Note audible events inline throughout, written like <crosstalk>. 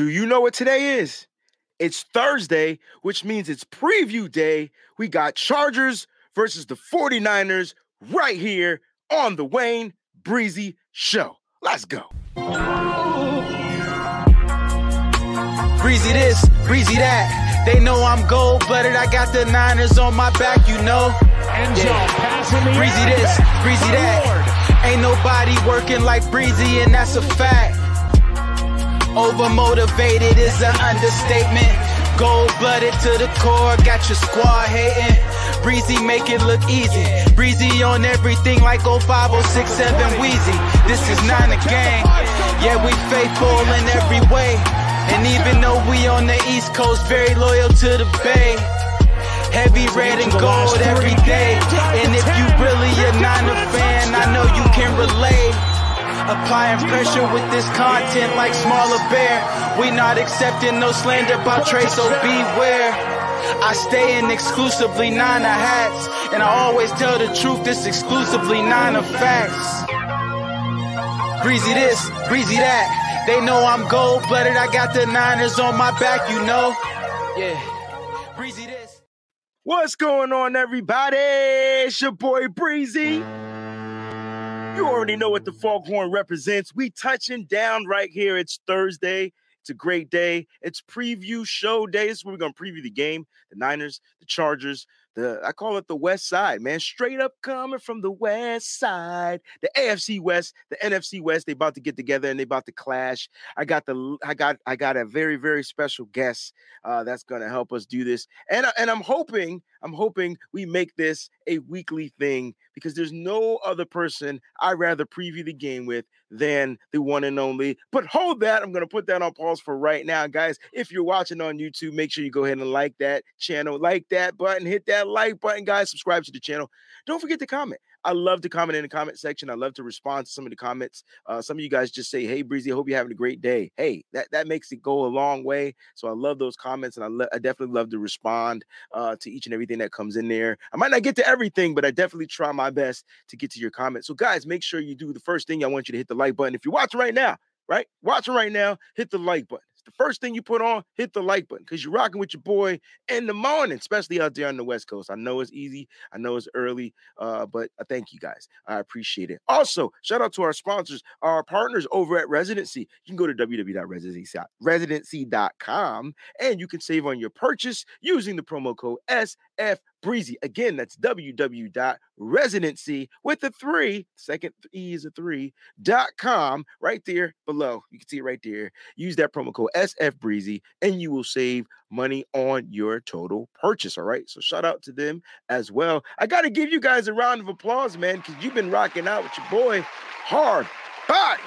Do you know what today is? It's Thursday, which means it's preview day. We got Chargers versus the 49ers right here on the Wayne Breezy Show. Let's go. Breezy this, breezy that. They know I'm gold blooded. I got the Niners on my back, you know. End zone, pass in the Breezy this, breezy that. Ain't nobody working like Breezy, and that's a fact. Overmotivated is an understatement. Gold blooded to the core, got your squad hating. Breezy make it look easy. Breezy on everything like 05067 Wheezy. This is not a gang. Yeah, we faithful in every way. And even though we on the East Coast, very loyal to the Bay. Heavy red and gold every day. And if you really a Niner fan, I know you can relate. Applying pressure with this content like smaller bear. We not accepting no slander by Trey, so beware. I stay in exclusively Niner hats. And I always tell the truth, this exclusively Niner facts. Breezy this, breezy that. They know I'm gold blooded. I got the Niners on my back, you know. Yeah. Breezy this. What's going on, everybody? It's your boy Breezy. You already know what the foghorn represents. We touching down right here. It's Thursday. It's a great day. It's preview show day. This is where we're gonna preview the game. The Niners, the Chargers, the I call it the West Side, man. Straight up coming from the West Side, the AFC West, the NFC West. They about to get together and they about to clash. I got the I got I got a very very special guest uh, that's gonna help us do this, and and I'm hoping I'm hoping we make this a weekly thing because there's no other person I'd rather preview the game with than the one and only. But hold that, I'm gonna put that on pause for right now, guys. If you're watching on YouTube, make sure you go ahead and like that channel, like that button, hit that like button, guys. Subscribe to the channel. Don't forget to comment. I love to comment in the comment section. I love to respond to some of the comments. Uh, some of you guys just say, "Hey, Breezy, hope you're having a great day." Hey, that that makes it go a long way. So I love those comments, and I, lo- I definitely love to respond uh, to each and everything that comes in there. I might not get to everything, but I definitely try my best to get to your comments. So, guys, make sure you do the first thing. I want you to hit the like button. If you're watching right now, right, watching right now, hit the like button. The first thing you put on, hit the like button because you're rocking with your boy in the morning, especially out there on the West Coast. I know it's easy, I know it's early, uh, but I thank you guys. I appreciate it. Also, shout out to our sponsors, our partners over at Residency. You can go to www.residency.com and you can save on your purchase using the promo code SF Breezy. Again, that's www.residency with the three, second E is a three, dot com right there below. You can see it right there. Use that promo code SF Breezy and you will save money on your total purchase. All right. So shout out to them as well. I got to give you guys a round of applause, man, because you've been rocking out with your boy hard body.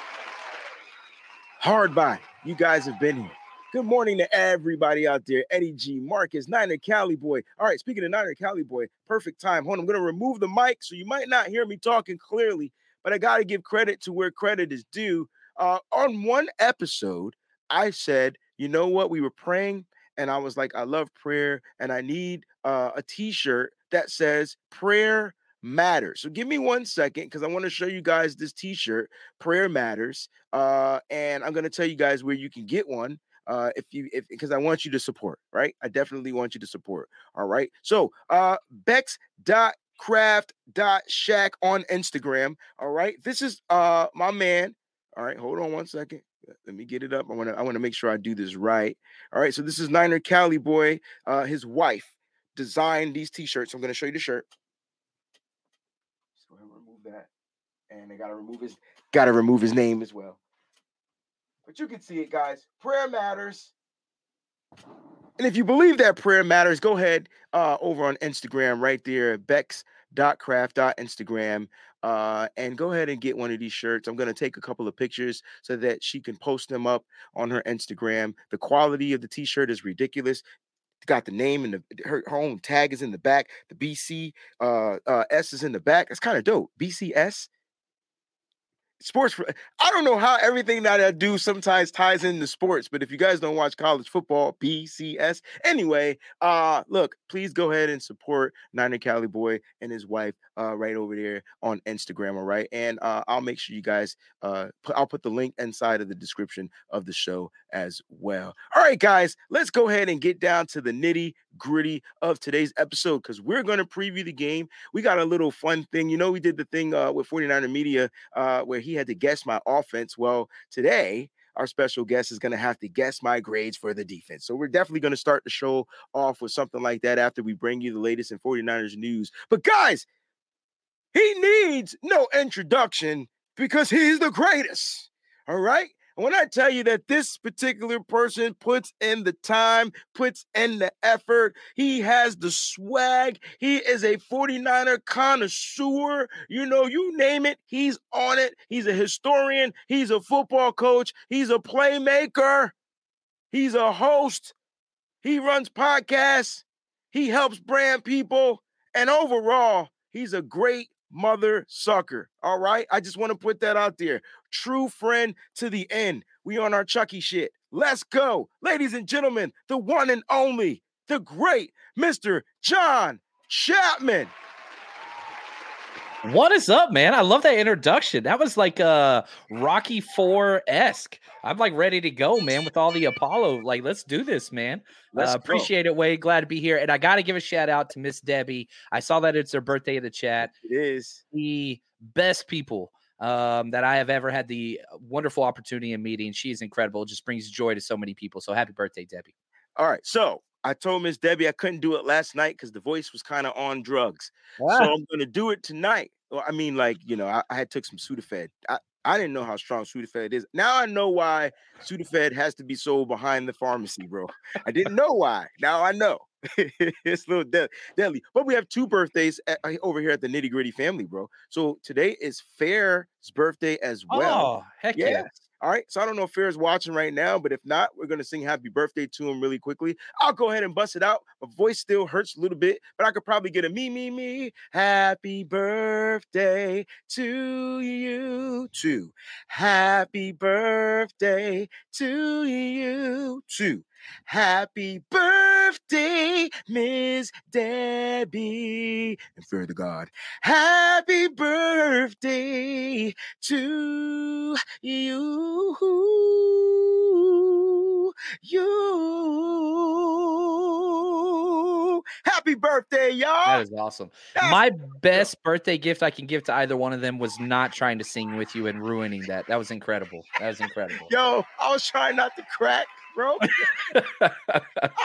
Hard body. You guys have been here. Good morning to everybody out there. Eddie G, Marcus, Niner Cali Boy. All right, speaking of Niner Cali Boy, perfect time. Hold on, I'm going to remove the mic so you might not hear me talking clearly, but I got to give credit to where credit is due. Uh, on one episode, I said, you know what? We were praying, and I was like, I love prayer, and I need uh, a t shirt that says prayer matters. So give me one second because I want to show you guys this t-shirt, Prayer Matters. Uh, and I'm gonna tell you guys where you can get one. Uh, if you if because I want you to support, right? I definitely want you to support. All right. So uh Bex dot craft dot shack on Instagram. All right. This is uh my man. All right, hold on one second. Let me get it up. I want to I want to make sure I do this right. All right, so this is Niner Cali boy. Uh his wife designed these t-shirts. I'm going to show you the shirt. So remove that. And I got to remove his got to remove his name as well. But you can see it, guys. Prayer matters. And if you believe that prayer matters, go ahead uh, over on Instagram right there, bex.craft.instagram, uh, and go ahead and get one of these shirts. I'm going to take a couple of pictures so that she can post them up on her Instagram. The quality of the t-shirt is ridiculous. Got the name and the her, own tag is in the back. The BC uh, uh, S is in the back. It's kind of dope. BCS sports. I don't know how everything that I do sometimes ties into sports, but if you guys don't watch college football, BCS. Anyway, uh, look, please go ahead and support Niner Cali Boy and his wife uh, right over there on Instagram. All right, and uh, I'll make sure you guys. Uh, put, I'll put the link inside of the description of the show as well. All right, guys, let's go ahead and get down to the nitty gritty of today's episode because we're going to preview the game. We got a little fun thing. You know, we did the thing uh, with 49er Media uh, where he had to guess my offense. Well, today, our special guest is going to have to guess my grades for the defense. So we're definitely going to start the show off with something like that after we bring you the latest in 49ers news. But guys, he needs no introduction because he's the greatest. All right. And when I tell you that this particular person puts in the time, puts in the effort, he has the swag, he is a 49er connoisseur. You know, you name it, he's on it. He's a historian, he's a football coach, he's a playmaker, he's a host, he runs podcasts, he helps brand people, and overall, he's a great mother sucker. All right. I just want to put that out there. True friend to the end. We on our Chucky shit. Let's go. Ladies and gentlemen, the one and only, the great Mr. John Chapman. What is up, man? I love that introduction. That was like uh Rocky 4 esque. I'm like ready to go, man, with all the Apollo. Like, let's do this, man. Uh, appreciate it, Wade. Glad to be here. And I got to give a shout out to Miss Debbie. I saw that it's her birthday in the chat. It is. The best people um, that I have ever had the wonderful opportunity in meeting. She is incredible. It just brings joy to so many people. So happy birthday, Debbie. All right. So I told Miss Debbie I couldn't do it last night because the voice was kind of on drugs. So ah. I'm gonna do it tonight. Well, I mean, like you know, I, I had took some Sudafed. I, I didn't know how strong Sudafed is. Now I know why Sudafed has to be sold behind the pharmacy, bro. I didn't know why. Now I know. <laughs> it's a little de- deadly. But we have two birthdays at, over here at the Nitty Gritty family, bro. So today is Fair's birthday as well. Oh, heck yeah. All right. So I don't know if Fair's watching right now, but if not, we're going to sing happy birthday to him really quickly. I'll go ahead and bust it out. My voice still hurts a little bit, but I could probably get a me, me, me. Happy birthday to you too. Happy birthday to you too. Happy birthday, Miss Debbie. And fear the God. Happy birthday to you. You. Happy birthday, y'all. That is awesome. That's- My best birthday gift I can give to either one of them was not trying to sing with you and ruining that. That was incredible. That was incredible. Yo, I was trying not to crack, bro. <laughs> I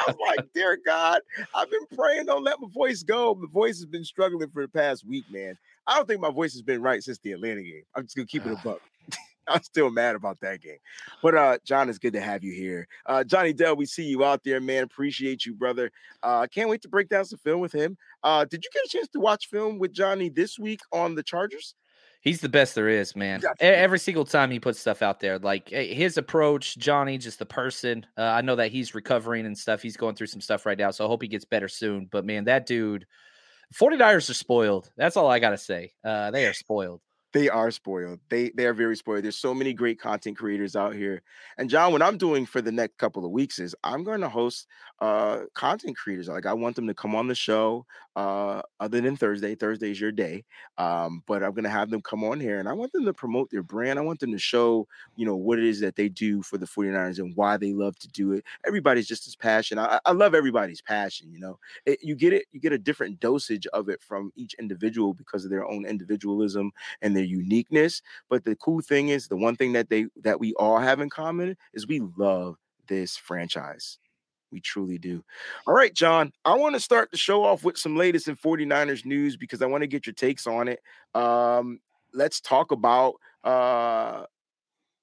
was like, dear God, I've been praying, don't let my voice go. My voice has been struggling for the past week, man. I don't think my voice has been right since the Atlanta game. I'm just gonna keep it a buck. <laughs> I'm still mad about that game. But uh John, it's good to have you here. Uh Johnny Dell, we see you out there, man. Appreciate you, brother. Uh can't wait to break down some film with him. Uh did you get a chance to watch film with Johnny this week on the Chargers? He's the best there is, man. Gotcha. Every single time he puts stuff out there, like eh, his approach, Johnny, just the person. Uh, I know that he's recovering and stuff. He's going through some stuff right now, so I hope he gets better soon. But man, that dude, 49ers are spoiled. That's all I got to say. Uh, they are spoiled. They are spoiled. They they are very spoiled. There's so many great content creators out here. And John, what I'm doing for the next couple of weeks is I'm going to host uh content creators. Like I want them to come on the show. Uh, other than Thursday, Thursday is your day. Um, but I'm gonna have them come on here and I want them to promote their brand. I want them to show, you know, what it is that they do for the 49ers and why they love to do it. Everybody's just as passionate. I, I love everybody's passion, you know. It, you get it, you get a different dosage of it from each individual because of their own individualism and their uniqueness. But the cool thing is the one thing that they that we all have in common is we love this franchise. We truly do. All right, John, I want to start the show off with some latest in 49ers news because I want to get your takes on it. Um, let's talk about uh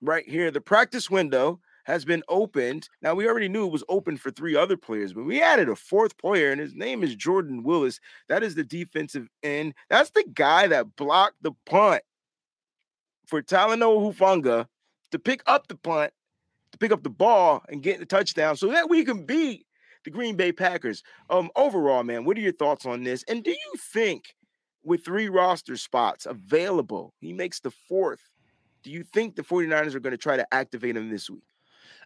right here the practice window has been opened. Now we already knew it was open for three other players, but we added a fourth player, and his name is Jordan Willis. That is the defensive end. That's the guy that blocked the punt for Talanoa Hufanga to pick up the punt, to pick up the ball and get the touchdown, so that we can beat the Green Bay Packers. Um, overall, man, what are your thoughts on this? And do you think with three roster spots available, he makes the fourth? Do you think the 49ers are going to try to activate him this week?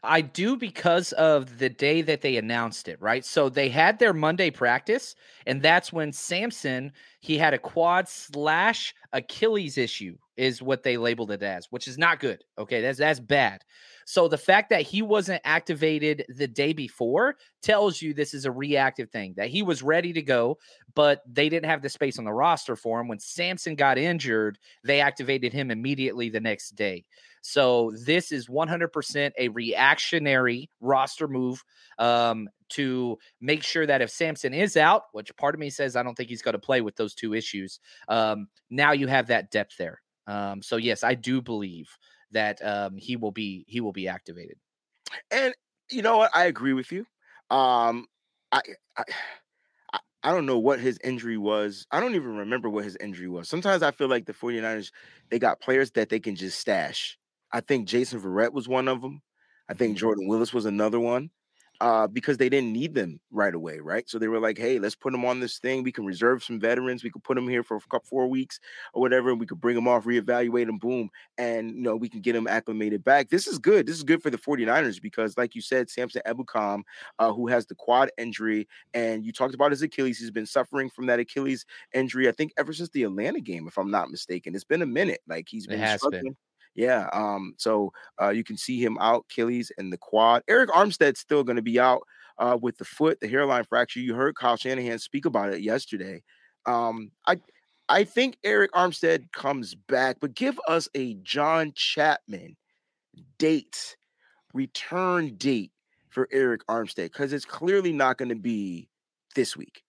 I do because of the day that they announced it, right? So they had their Monday practice, and that's when Samson he had a quad slash Achilles issue, is what they labeled it as, which is not good. Okay, that's that's bad. So the fact that he wasn't activated the day before tells you this is a reactive thing, that he was ready to go, but they didn't have the space on the roster for him. When Samson got injured, they activated him immediately the next day. So this is 100% a reactionary roster move um, to make sure that if Samson is out, which part of me says I don't think he's going to play with those two issues, um, now you have that depth there. Um, so yes, I do believe that um, he will be he will be activated. And you know what? I agree with you. Um, I, I I don't know what his injury was. I don't even remember what his injury was. Sometimes I feel like the 49ers, they got players that they can just stash. I think Jason Verrett was one of them. I think mm-hmm. Jordan Willis was another one uh, because they didn't need them right away, right? So they were like, "Hey, let's put them on this thing. We can reserve some veterans. We could put them here for a couple four weeks or whatever, and we could bring them off, reevaluate them, boom, and you know we can get them acclimated back. This is good. This is good for the 49ers because, like you said, Samson Ebukam, uh, who has the quad injury, and you talked about his Achilles. He's been suffering from that Achilles injury. I think ever since the Atlanta game, if I'm not mistaken. It's been a minute. Like he's been struggling. Been. Yeah. Um, so uh, you can see him out, Achilles and the quad. Arik Armstead's still going to be out uh, with the foot, the hairline fracture. You heard Kyle Shanahan speak about it yesterday. Um, I I think Arik Armstead comes back, but give us a John Chapman date, return date for Arik Armstead, because it's clearly not going to be this week.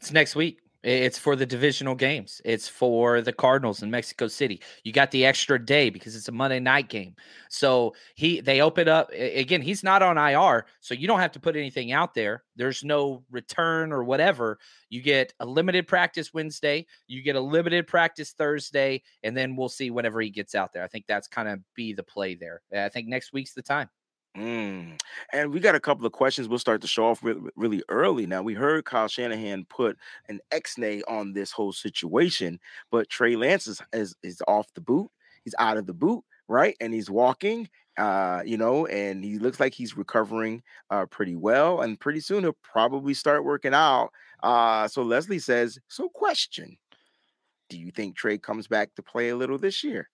It's next week. It's for the divisional games. It's for the Cardinals in Mexico City. You got the extra day because it's a Monday night game. So he they open up again. He's not on IR, so you don't have to put anything out there. There's no return or whatever. You get a limited practice Wednesday. You get a limited practice Thursday, and then we'll see whenever he gets out there. I think that's kind of be the play there. I think next week's the time. Mm. And we got a couple of questions. We'll start the show off really, really early. Now, we heard Kyle Shanahan put an X-nay on this whole situation, but Trey Lance is, is, is off the boot. He's out of the boot, right? And he's walking, uh, you know, and he looks like he's recovering uh, pretty well. And pretty soon he'll probably start working out. Uh, so Leslie says, so question, do you think Trey comes back to play a little this year?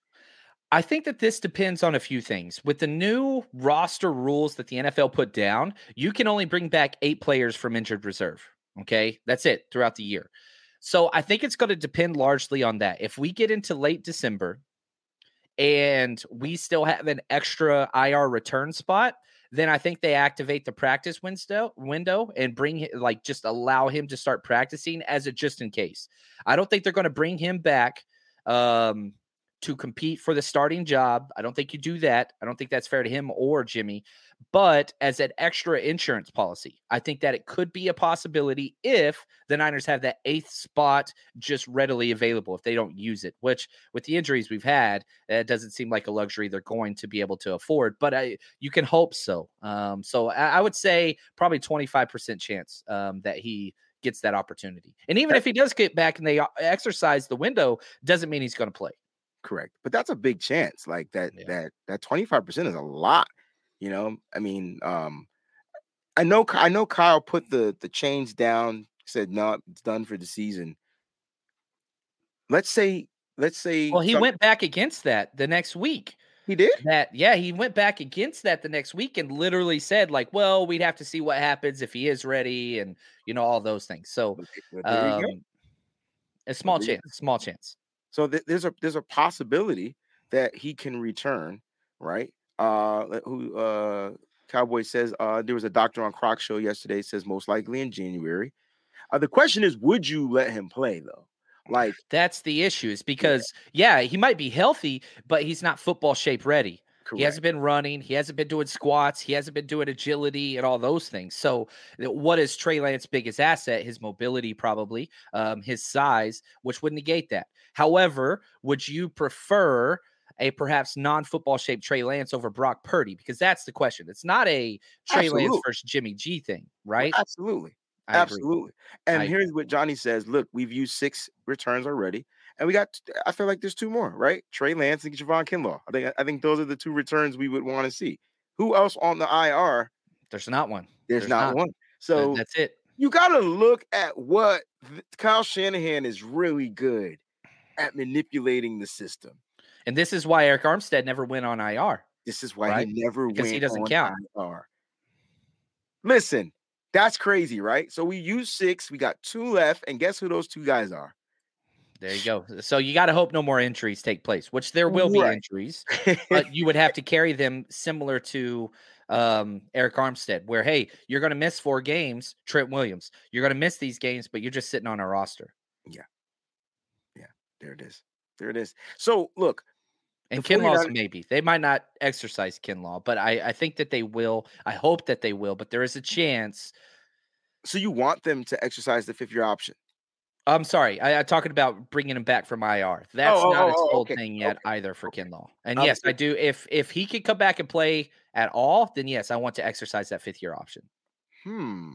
I think that this depends on a few things. With the new roster rules that the NFL put down, you can only bring back eight players from injured reserve. Okay. That's it throughout the year. So I think it's going to depend largely on that. If we get into late December and we still have an extra IR return spot, then I think they activate the practice window window and bring like just allow him to start practicing as a just in case. I don't think they're going to bring him back um to compete for the starting job. I don't think you do that. I don't think that's fair to him or Jimmy. But as an extra insurance policy, I think that it could be a possibility if the Niners have that eighth spot just readily available if they don't use it, which with the injuries we've had, it doesn't seem like a luxury they're going to be able to afford. But I, you can hope so. Um, so I, I, would say probably 25% chance um, that he gets that opportunity. And even if he does get back and they exercise the window, doesn't mean he's going to play. Correct. But that's a big chance. Like that yeah. that that 25% is a lot. You know, I mean, um I know I know Kyle put the the chains down, said no, it's done for the season. Let's say let's say Well, he some, went back against that the next week. He did? That yeah, he went back against that the next week and literally said like, "Well, we'd have to see what happens if he is ready and you know all those things." So um, a small chance, small chance. So th- there's a there's a possibility that he can return, right? Uh, who uh, Cowboy says uh, there was a doctor on Croc show yesterday says most likely in January. Uh, the question is, would you let him play though? Like that's the issue. Is because yeah. yeah, he might be healthy, but he's not football shape ready. Correct. He hasn't been running. He hasn't been doing squats. He hasn't been doing agility and all those things. So, what is Trey Lance's biggest asset? His mobility, probably, um, his size, which would negate that. However, would you prefer a perhaps non-football shaped Trey Lance over Brock Purdy? Because that's the question. It's not a Trey Absolutely. Lance versus Jimmy G thing, right? Absolutely. I Absolutely. Agree. And I here's agree. what Johnny says: Look, we've used six returns already, and we got. I feel like there's two more, right? Trey Lance and Javon Kinlaw. I think I think those are the two returns we would want to see. Who else on the IR? There's not one. There's, there's not, not, one. So that's it. You got to look at what Kyle Shanahan is really good at manipulating the system. And this is why Arik Armstead never went on IR. This is why right? he never because went he doesn't count. IR. Listen, that's crazy, right? So we use six, we got two left, and guess who those two guys are? There you go. So you got to hope no more injuries take place, which there will right. be injuries, but you would <laughs> have to carry them similar to um, Arik Armstead, where hey, you're going to miss four games. Trent Williams, you're going to miss these games, but you're just sitting on our roster. Yeah, yeah. There it is. There it is. So look, and Kinlaw's maybe they might not exercise Kinlaw, but I I think that they will. I hope that they will, but there is a chance. So you want them to exercise the fifth year option? I'm sorry. I, am talking about bringing him back from IR. That's oh, not oh, a oh, okay. thing yet okay. either for okay. Kinlaw. And yes, I do. If if he could come back and play at all, then yes, I want to exercise that fifth year option. Hmm.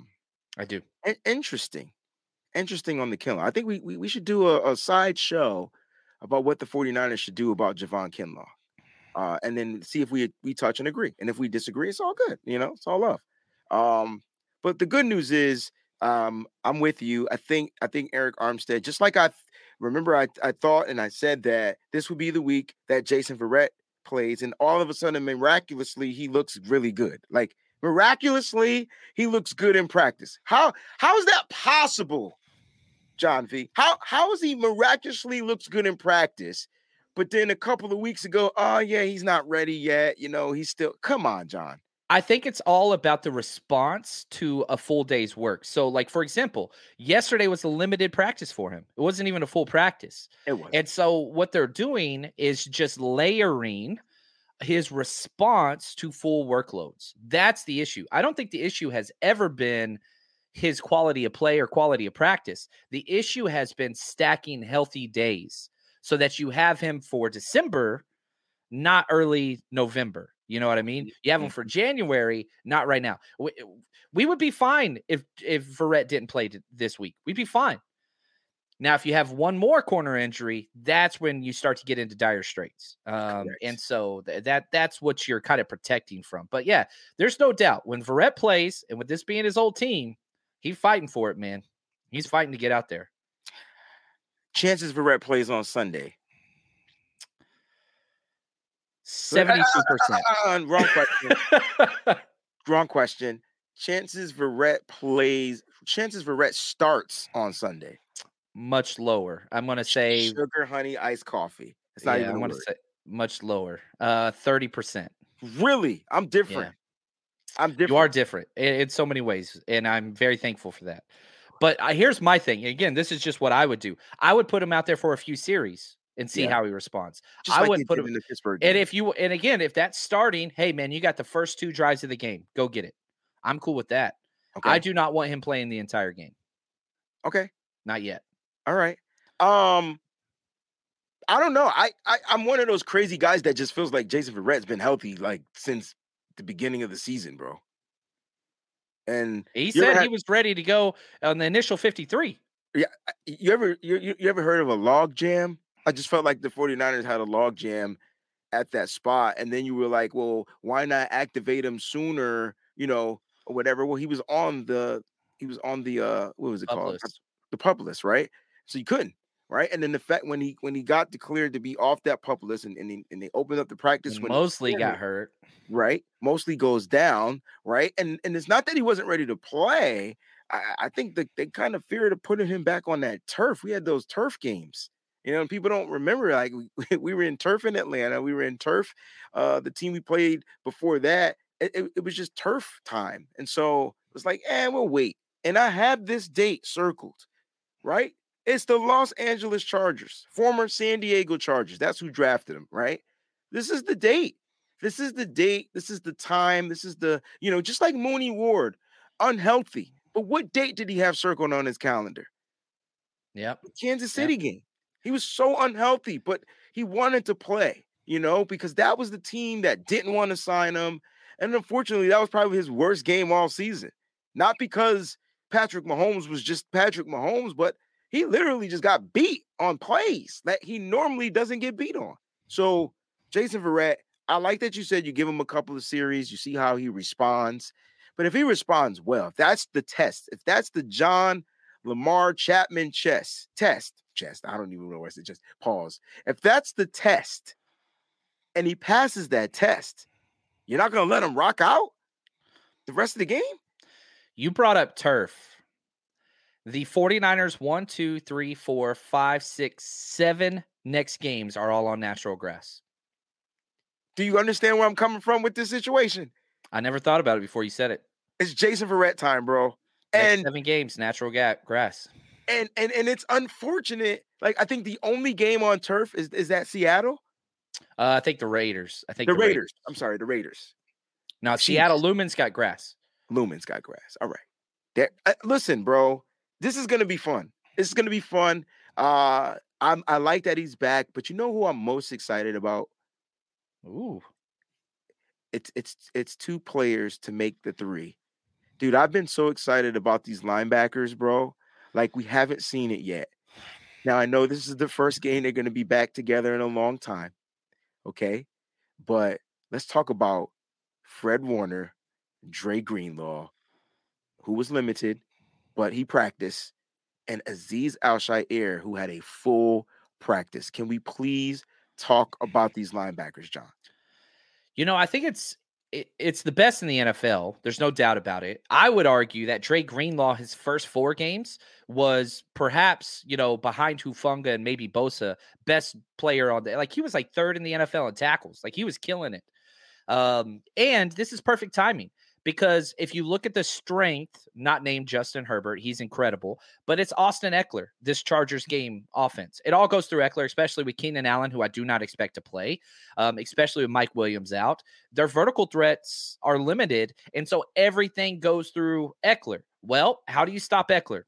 I do. interesting. Interesting on the Kinlaw. I think we, we, we should do a, a side show about what the 49ers should do about Javon Kinlaw. Uh, and then see if we we touch and agree. And if we disagree, it's all good. You know, it's all love. Um, but the good news is um, I'm with you. I think I think Arik Armstead, just like I remember, I, I thought and I said that this would be the week that Jason Verrett plays, and all of a sudden, miraculously, he looks really good. Like miraculously, he looks good in practice. How how is that possible, John V? How how is he miraculously looks good in practice? But then a couple of weeks ago, oh yeah, he's not ready yet. You know, he's still come on, John. I think it's all about the response to a full day's work. So, like for example, yesterday was a limited practice for him. It wasn't even a full practice. It was. And so, what they're doing is just layering his response to full workloads. That's the issue. I don't think the issue has ever been his quality of play or quality of practice. The issue has been stacking healthy days so that you have him for December, not early November. You know what I mean? You have them for January, not right now. We, we would be fine if if Verrett didn't play this week. We'd be fine. Now, if you have one more corner injury, that's when you start to get into dire straits. Um, and so th- that that's what you're kind of protecting from. But yeah, there's no doubt when Verrett plays, and with this being his old team, he's fighting for it, man. He's fighting to get out there. Chances Verrett plays on Sunday. 72%. <laughs> wrong question. wrong question. Chances Verrett plays, chances Verrett starts on Sunday. Much lower. I'm going to say sugar, honey, iced coffee. It's not yeah, even. I'm going to say much lower. Uh, 30%. Really? I'm different. Yeah. I'm different. You are different in, in, so many ways. And I'm very thankful for that. But uh, here's my thing. Again, this is just what I would do. I would put him out there for a few series and see yeah. how he responds. Just I like would put him in the Pittsburgh. Game. And if you and again, if that's starting, hey man, you got the first two drives of the game. Go get it. I'm cool with that. Okay. I do not want him playing the entire game. Okay. Not yet. All right. Um I don't know. I, I I'm one of those crazy guys that just feels like Jason Verrett's been healthy like since the beginning of the season, bro. And he said had, he was ready to go on the initial 53. Yeah, you ever you, you ever heard of a log jam? I just felt like the 49ers had a logjam at that spot. And then you were like, well, why not activate him sooner? You know, or whatever. Well, he was on the he was on the uh what was it called? List. The pup list, right? So you couldn't, right? And then the fact when he when he got declared to be off that pup list and, and, he, and they opened up the practice when mostly got hurt. Right. Mostly goes down, right? And and it's not that he wasn't ready to play. I, I think that they kind of feared of putting him back on that turf. We had those turf games you know, people don't remember like we, <laughs> we were in turf in Atlanta. We were in turf. Uh, the team we played before that, it, it, was just turf time. And so it was like, eh, we'll wait. And I have this date circled, right? It's the Los Angeles Chargers, former San Diego Chargers. That's who drafted him, right? This is the date. This is the date. This is the time. This is the, you know, just like Mooney Ward, unhealthy. But what date did he have circled on his calendar? Yep. Kansas City yep. game. He was so unhealthy, but he wanted to play, you know, because that was the team that didn't want to sign him. And unfortunately, that was probably his worst game all season. Not because Patrick Mahomes was just Patrick Mahomes, but he literally just got beat on plays that he normally doesn't get beat on. So, Jason Verrett, I like that you said you give him a couple of series, you see how he responds. But if he responds well, if that's the test, if that's the John Lamar Chapman chess test, chest, I don't even know where it's just pause. If that's the test and he passes that test, you're not going to let him rock out the rest of the game? You brought up turf. The 49ers, one, two, three, four, five, six, seven next games are all on natural grass. Do you understand where I'm coming from with this situation? I never thought about it before you said it. It's Jason Verrett time, bro. Next And seven games, natural gap, grass. and and and it's unfortunate. Like I think the only game on turf is is that Seattle, Uh, I think the Raiders. I think the the Raiders. I'm sorry, the Raiders. Now. Seattle Lumen's got grass. Lumen's got grass. All right. There, uh, listen, bro. This is gonna be fun. This is gonna be fun. Uh, I'm I like that he's back, but you know who I'm most excited about? Ooh, It's it's it's two players to make the three. Dude, I've been so excited about these linebackers, bro. Like we haven't seen it yet. Now I know this is the first game they're gonna be back together in a long time. Okay. But let's talk about Fred Warner, Dre Greenlaw, who was limited, but he practiced, and Azeez Al who had a full practice. Can we please talk about these linebackers, John? you know, I think it's it, it's the best in the NFL. There's no doubt about it. I would argue that Dre Greenlaw, his first four games, was perhaps you know behind Hufanga and maybe Bosa, best player on the like. He was like third in the NFL in tackles. Like he was killing it. Um, and this is perfect timing because if you look at the strength, not named Justin Herbert, he's incredible, but it's Austin Ekeler, this Chargers game offense. It all goes through Ekeler, especially with Keenan Allen, who I do not expect to play, um, especially with Mike Williams out. Their vertical threats are limited, and so everything goes through Ekeler. Well, how do you stop Ekeler?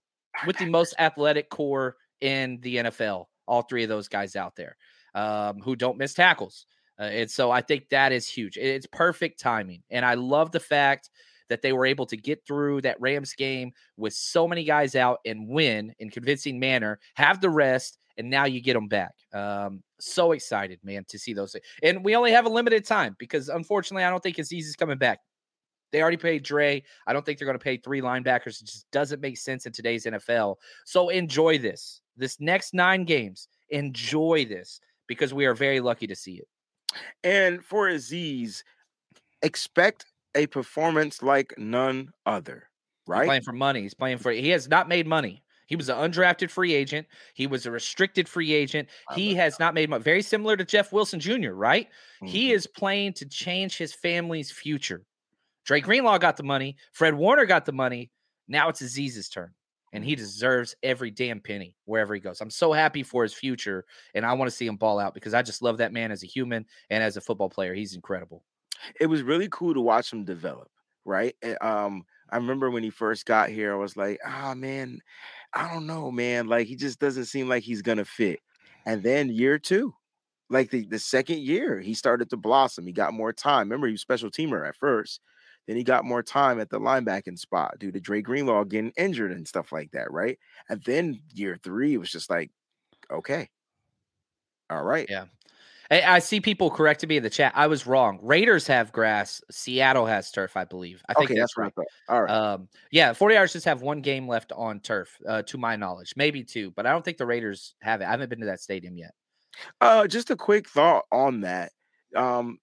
With the most athletic core in the NFL, all three of those guys out there um, who don't miss tackles. Uh, and so I think that is huge. It's perfect timing. And I love the fact that they were able to get through that Rams game with so many guys out and win in convincing manner, have the rest, and now you get them back. Um, so excited, man, to see those. And we only have a limited time because unfortunately, I don't think Azeez is coming back. They already paid Dre. I don't think they're going to pay three linebackers. It just doesn't make sense in today's NFL. So enjoy this. This next nine games, enjoy this because we are very lucky to see it. And for Azeez, expect a performance like none other, Right? He's playing for money. He's playing for. He has not made money. He was an undrafted free agent. He was a restricted free agent. He has not made money. Very similar to Jeff Wilson Jr. Right? He Mhm. is playing to change his family's future. Drake Greenlaw got the money. Fred Warner got the money. Now it's Azeez's turn, and he deserves every damn penny wherever he goes. I'm so happy for his future, and I want to see him ball out because I just love that man as a human and as a football player. He's incredible. it was really cool to watch him develop, right? Um, I remember when he first got here, I was like, ah, man, I don't know, man. Like he just doesn't seem like he's gonna fit. And then year two, like the, the second year, he started to blossom. He got more time. Remember, he was special teamer at first. Then he got more time at the linebacking spot due to Dre Greenlaw getting injured and stuff like that, right? And then year three, was just like, okay, all right, Yeah. I, I see people correcting me in the chat. I was wrong. Raiders have grass. Seattle has turf, I believe. I think okay, that's that's I right. All right. Um, yeah, 49ers just have one game left on turf, uh, to my knowledge. Maybe two, but I don't think the Raiders have it. I haven't been to that stadium yet. Uh, just a quick thought on that. Um,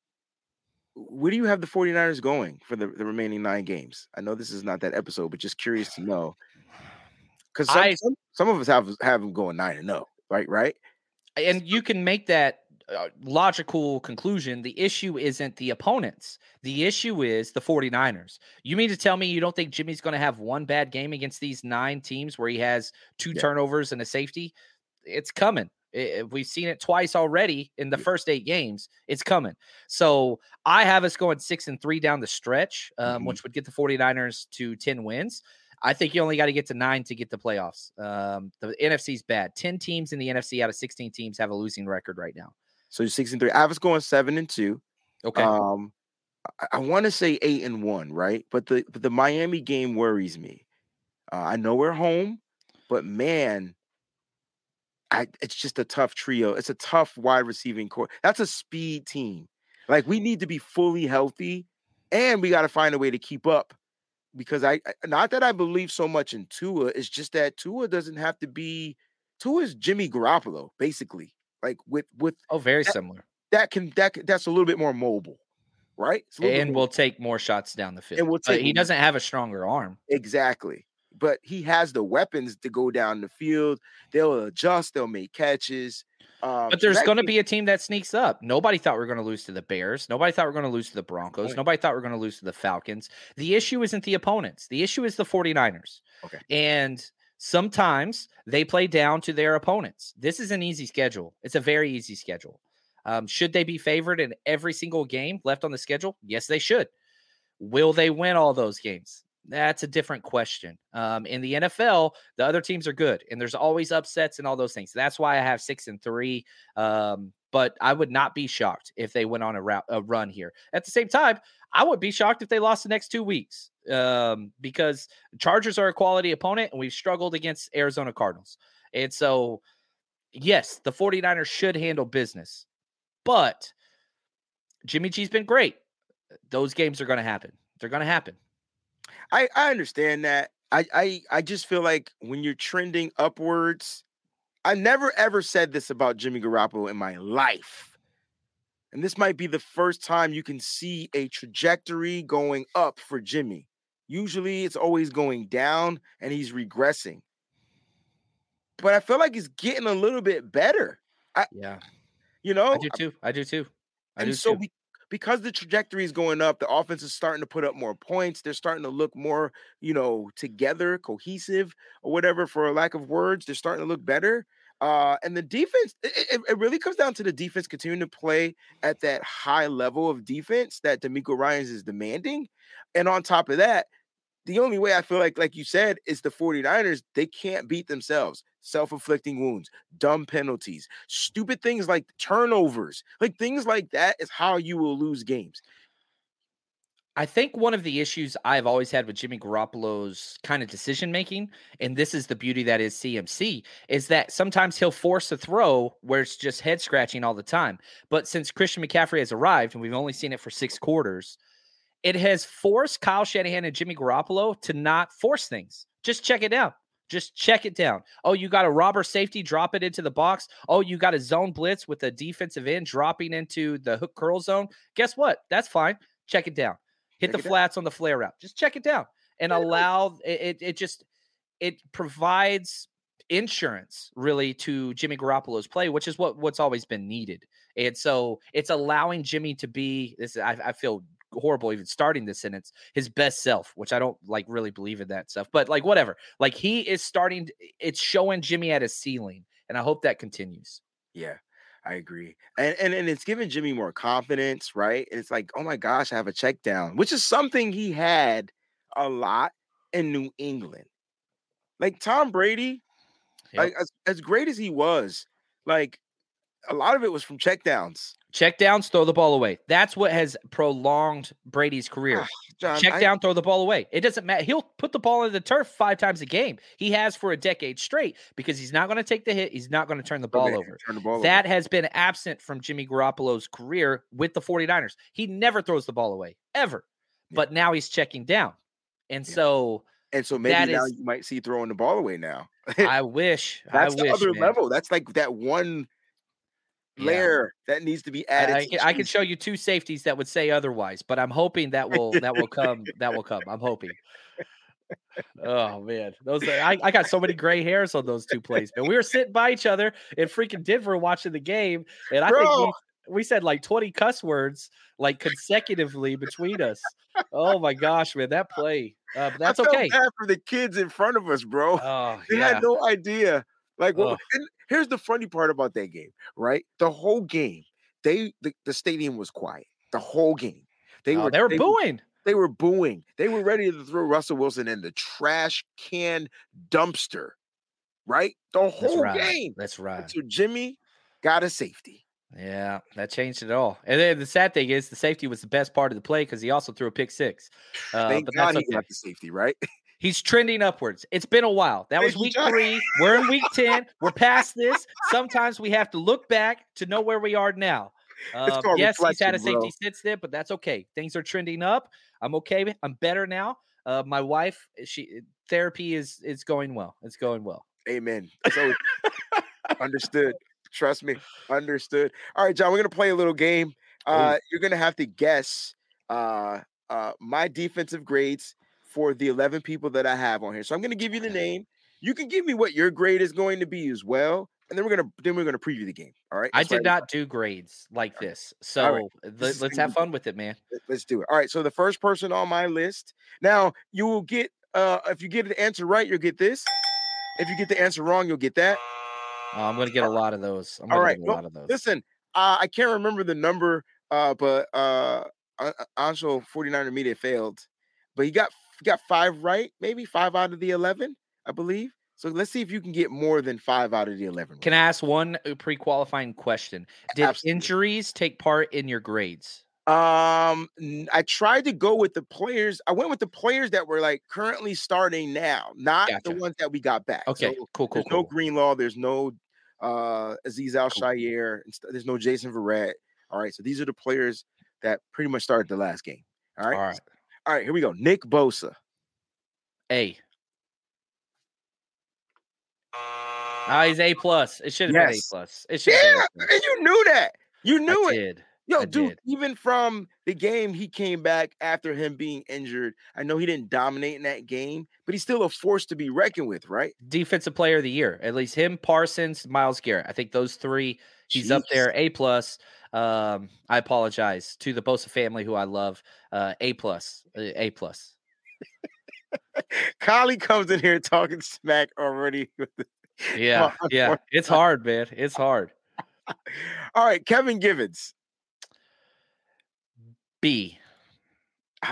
where do you have the 49ers going for the, the remaining nine games? I know this is not that episode, but just curious to know. Because some, some, some of us have have them going nine and no, right? Right? And you can make that uh, logical conclusion. The issue isn't the opponents. The issue is the 49ers. You mean to tell me you don't think Jimmy's going to have one bad game against these nine teams where he has two Yeah. turnovers and a safety? It's coming. I- I- we've seen it twice already in the first eight games. It's coming. So I have us going six and three down the stretch, um, Mhm. which would get the 49ers to 10 wins. I think you only got to get to nine to get the playoffs. Um, the NFC's bad. 10 teams in the NFC out of 16 teams have a losing record right now. So you're six and three. I was going seven and two. Okay. Um, I, I want to say eight and one, right? But the but the Miami game worries me. Uh, I know we're home, but man, I, it's just a tough trio. It's a tough wide receiving core. That's a speed team. Like we need to be fully healthy, and we got to find a way to keep up. Because I, not that I believe so much in Tua, it's just that Tua doesn't have to be. Tua is Jimmy Garoppolo, basically. Like with with oh, very that, similar. That can that that's a little bit more mobile, right? And will take more shots down the field. And will take. He doesn't have a stronger arm. Exactly but he has the weapons to go down the field. They'll adjust, they'll make catches. Um, but there's going to be a team that sneaks up. Nobody thought we were going to lose to the Bears. Nobody thought we were going to lose to the Broncos. Nobody thought we were going to lose to the Falcons. The issue isn't the opponents. The issue is the 49ers. Okay. And sometimes they play down to their opponents. This is an easy schedule. It's a very easy schedule. Um, should they be favored in every single game left on the schedule? Yes, they should. Will they win all those games? That's a different question. Um, in the NFL, the other teams are good, and there's always upsets and all those things. That's why I have six and three. Um, but I would not be shocked if they went on a, route, a run here. At the same time, I would be shocked if they lost the next two weeks um, because Chargers are a quality opponent, and we've struggled against Arizona Cardinals. And so, yes, the 49ers should handle business, but Jimmy G's been great. Those games are going to happen. They're going to happen. I I understand that. I I I just feel like when you're trending upwards, I never ever said this about Jimmy Garoppolo in my life. And this might be the first time you can see a trajectory going up for Jimmy. Usually it's always going down and he's regressing. But I feel like he's getting a little bit better. I, yeah. You know, I do too. I do too. I and do so too. We, because the trajectory is going up, the offense is starting to put up more points. They're starting to look more, you know, together, cohesive, or whatever, for a lack of words. They're starting to look better. Uh, and the defense, it, it, really comes down to the defense continuing to play at that high level of defense that DeMeco Ryans is demanding. And on top of that, the only way I feel like, like you said, is the 49ers, they can't beat themselves. Self inflicting wounds, dumb penalties, stupid things like turnovers, like things like that is how you will lose games. I think one of the issues I've always had with Jimmy Garoppolo's kind of decision making, and this is the beauty that is CMC, is that sometimes he'll force a throw where it's just head scratching all the time. But since Christian McCaffrey has arrived, and we've only seen it for six quarters, it has forced Kyle Shanahan and Jimmy Garoppolo to not force things. Just check it out. Just check it down. Oh, you got a robber safety, drop it into the box. Oh, you got a zone blitz with a defensive end dropping into the hook curl zone. Guess what? That's fine. Check it down. Hit check the flats down. on the flare route. Just check it down and yeah. allow it, it. It just it provides insurance really to Jimmy Garoppolo's play, which is what what's always been needed. And so it's allowing Jimmy to be this. I, I feel horrible even starting this sentence his best self which i don't like really believe in that stuff but like whatever like he is starting it's showing jimmy at his ceiling and i hope that continues yeah I agree. And, and and it's giving Jimmy more confidence, right? It's like, oh my gosh, I have a check down, which is something he had a lot in New England. Like Tom Brady, yep. like as, as great as he was, like a lot of it was from checkdowns. Check downs, throw the ball away. That's what has prolonged Brady's career. Oh, John, Check I, down, throw the ball away. It doesn't matter. He'll put the ball in the turf five times a game. He has for a decade straight because he's not going to take the hit. He's not going to turn the ball over. Turn the ball that over. has been absent from Jimmy Garoppolo's career with the 49ers. He never throws the ball away, ever. Yeah. But now he's checking down. And yeah. so. And so maybe now is, you might see throwing the ball away now. <laughs> I wish. That's I the wish, other man. level. That's like that one layer yeah. that needs to be added. I, I, I, can show you two safeties that would say otherwise, but I'm hoping that will that will come. that will come. I'm hoping. Oh man, those I, I got so many gray hairs on those two plays. And we were sitting by each other in freaking Denver watching the game, and I Bro. think we, we said like 20 cuss words like consecutively between us. Oh my gosh, man, that play. Uh, that's okay. Bad for the kids in front of us, bro. Oh, they yeah. had no idea. Like, what, here's the funny part about that game, right? The whole game, they the, the stadium was quiet. The whole game. They oh, were they were they booing. Were, they were booing. They were ready to throw Russell Wilson in the trash can dumpster. Right? The whole That's right. game. That's right. So Jimmy got a safety. Yeah, that changed it all. And then the sad thing is, the safety was the best part of the play because he also threw a pick six. Uh, Thank but God that's okay. he got the safety, right? <laughs> He's trending upwards. It's been a while. That was week three. We're in week 10. We're past this. Sometimes we have to look back to know where we are now. Um, yes, he's had a safety bro. since then, but that's okay. Things are trending up. I'm okay. I'm better now. Uh, my wife, she therapy is it's going well. It's going well. Amen. So understood. Trust me, understood. All right, John, we're gonna play a little game. Uh, you're gonna have to guess uh, uh, my defensive grades for the 11 people that I have on here. So I'm gonna give you the name. You can give me what your grade is going to be as well, and then we're gonna then we're gonna preview the game. All right. That's I did not do grades like this, so right. let, us have fun with it, man. Let's do it. All right. So the first person on my list. Now you will get uh if you get the answer right, you'll get this. If you get the answer wrong, you'll get that. Oh, I'm going to get a lot of those. I'm All right. Well, a lot of those. listen, uh, I can't remember the number, uh, but uh, Anshul 49er Media failed, but he got got five right, maybe five out of the 11, I believe. So let's see if you can get more than five out of the 11. Can I ask one uh, pre qualifying question? Did Absolutely. injuries take part in your grades? Um, I tried to go with the players. I went with the players that were like currently starting now, not gotcha. the ones that we got back. Okay, so cool, cool. There's cool. no Greenlaw. There's no uh Azeez Al Shaair. Cool. There's no Jason Verrett. All right, so these are the players that pretty much started the last game. All right, all right, all right. Here we go. Nick Bosa. A. Ah, he's A plus. It should have yes. been A plus. It should. Yeah, and you knew that. You knew I it. Did. Yo, I dude, did. even from the game he came back after him being injured. I know he didn't dominate in that game, but he's still a force to be reckoned with, right? Defensive player of the year. At least him, Parsons, Myles Garrett. I think those three, he's Jeez. up there. A plus. Um, I apologize to the Bosa family who I love. Uh, a plus. Uh, a plus. <laughs> Collie comes in here talking smack already. yeah, <laughs> yeah. It's hard, man. It's hard. <laughs> All right, Kevin Givens. B. <sighs>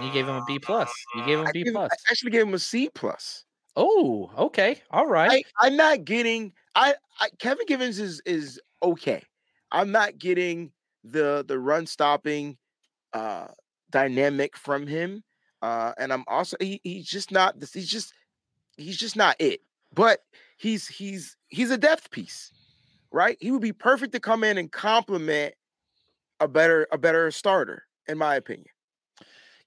you gave him a B plus. You gave him a B plus. I actually gave him a C plus. Oh, okay. All right. I, am not getting I, I Kevin Givens is is okay. I'm not getting the the run stopping uh dynamic from him. Uh and I'm also he, he's just not this he's just he's just not it. But he's he's he's a depth piece, right? He would be perfect to come in and complement a better a better starter, in my opinion.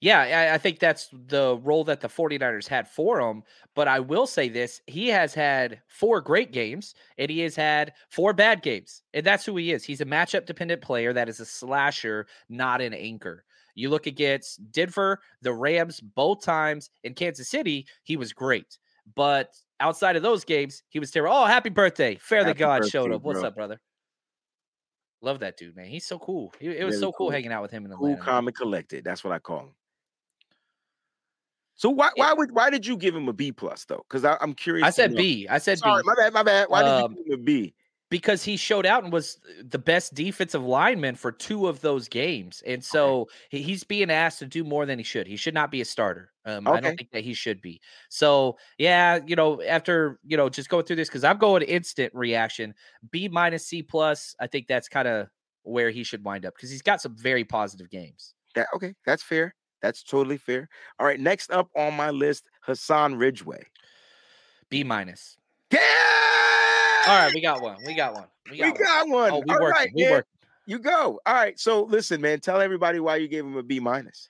Yeah, I, I, think that's the role that the 49ers had for him. But I will say this he has had four great games and he has had four bad games. And that's who he is. He's a matchup dependent player that is a slasher, not an anchor. You look against Denver, the Rams, both times in Kansas City, he was great. But outside of those games, he was terrible. Oh, happy birthday. Fairly God birthday, showed up. What's bro. up, brother? Love that dude, man. He's so cool. He, it was really so cool, cool, hanging out with him in the cool, calm, and collected. That's what I call him. So why why would why did you give him a B plus though? Because I'm curious. I said B. I said Sorry, B. My bad. My bad. Why um, did you um, give him a B? because he showed out and was the best defensive lineman for two of those games. And so okay. he's being asked to do more than he should. He should not be a starter. Um, okay. I don't think that he should be. So, yeah, you know, after, you know, just going through this, because I'm going instant reaction, B minus C plus. I think that's kind of where he should wind up because he's got some very positive games. That, okay, that's fair. That's totally fair. All right, next up on my list, Hassan Ridgeway. B minus. Yeah. All right, we got one. We got one. We got, we got one. Oh, we All working. Right, we working. You go. All right. So listen, man. Tell everybody why you gave him a B minus.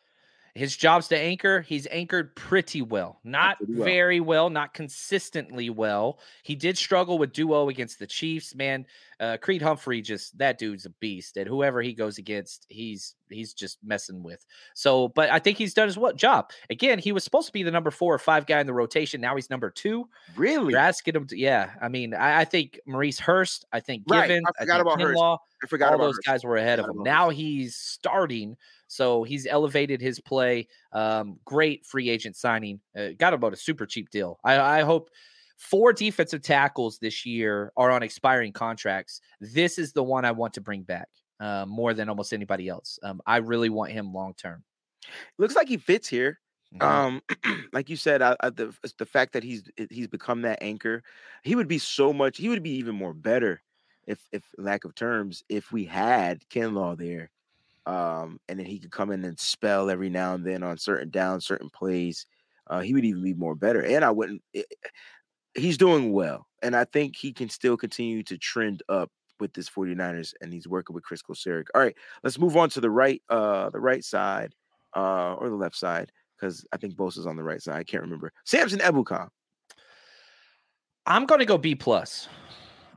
His job's to anchor. He's anchored pretty well. Not pretty well. very well, not consistently well. He did struggle with duo against the Chiefs, man. Uh, Creed Humphrey just that dude's a beast. And whoever he goes against, he's he's just messing with. So, but I think he's done his what job. Again, he was supposed to be the number four or five guy in the rotation. Now he's number two. Really? You're asking him to, yeah. I mean, I, I think Maurice Hurst, I think right. Given, I forgot I about Kinlaw, Hurst. I forgot all those Hurst. guys were ahead of him. Now he's starting so he's elevated his play. Um, great free agent signing. Uh, got about a super cheap deal. I, I hope four defensive tackles this year are on expiring contracts. This is the one I want to bring back uh, more than almost anybody else. Um, I really want him long term. Looks like he fits here. Mm-hmm. Um, <clears throat> like you said, I, I, the the fact that he's he's become that anchor, he would be so much. He would be even more better if if lack of terms if we had Kinlaw there um, and then he could come in and spell every now and then on certain downs, certain plays. uh, he would even be more better. And I wouldn't. It, eh, he's doing well, and I think he can still continue to trend up with this 49ers, and he's working with Chris Kocurek. All right, let's move on to the right, uh, the right side, uh, or the left side, because I think Bosa's on the right side. I can't remember. Samson Ebukam. I'm gonna go B plus.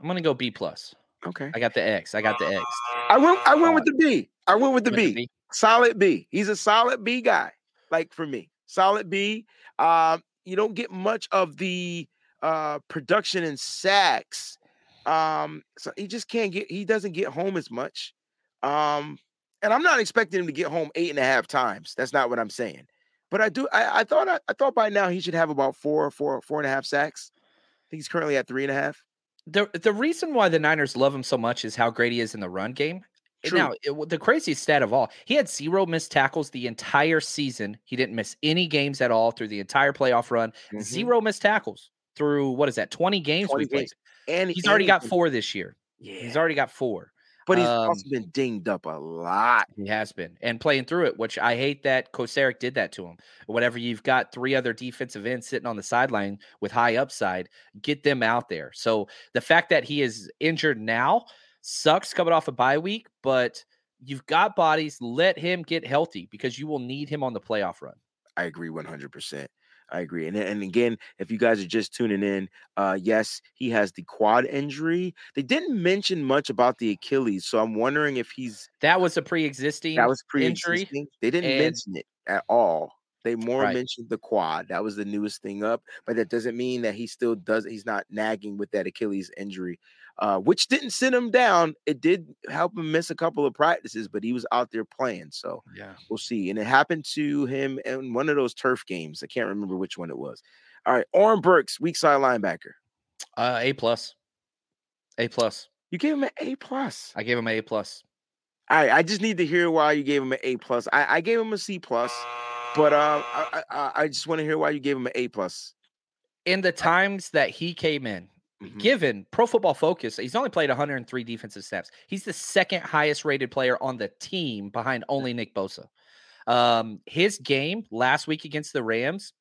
I'm gonna go B plus. Okay. I got the X. I got the X. I went. I went with the B. I went with the B. B. Solid B. He's a solid B guy. Like for me, solid B. Um, you don't get much of the uh production and sacks. Um, so he just can't get. He doesn't get home as much. Um, and I'm not expecting him to get home eight and a half times. That's not what I'm saying. But I do. I, I thought. I, I thought by now he should have about four, four, four and a half sacks. I think he's currently at three and a half the the reason why the Niners love him so much is how great he is in the run game. True. Now, it, the craziest stat of all, he had zero missed tackles the entire season. He didn't miss any games at all through the entire playoff run. Mm-hmm. Zero missed tackles through what is that? Twenty games. 20 games. And he's and already got four this year. Yeah, he's already got four. But he's um, also been dinged up a lot. He has been and playing through it, which I hate that Kocurek did that to him. Whatever you've got three other defensive ends sitting on the sideline with high upside, get them out there. So the fact that he is injured now sucks coming off a bye week, but you've got bodies. Let him get healthy because you will need him on the playoff run. I agree 100%. I agree. And and again, if you guys are just tuning in, uh, yes, he has the quad injury. They didn't mention much about the Achilles, so I'm wondering if he's that was a pre-existing that was pre-existing. Injury, they didn't and... mention it at all. They more right. mentioned the quad. That was the newest thing up, but that doesn't mean that he still does. He's not nagging with that Achilles injury uh, which didn't sit him down. It did help him miss a couple of practices, but he was out there playing. So yeah, we'll see. And it happened to him in one of those turf games. I can't remember which one it was. All right, Oren Burks, weak side linebacker. Uh, a plus. A plus. You gave him an A plus. I gave him an A plus. All right, I just need to hear why you gave him an A plus. I, I gave him a C plus, but um, I, I, I just want to hear why you gave him an A plus. In the times that he came in, Mm-hmm. Given Pro Football Focus, he's only played 103 defensive snaps. He's the second highest rated player on the team behind only Nick Bosa. Um, his game last week against the Rams,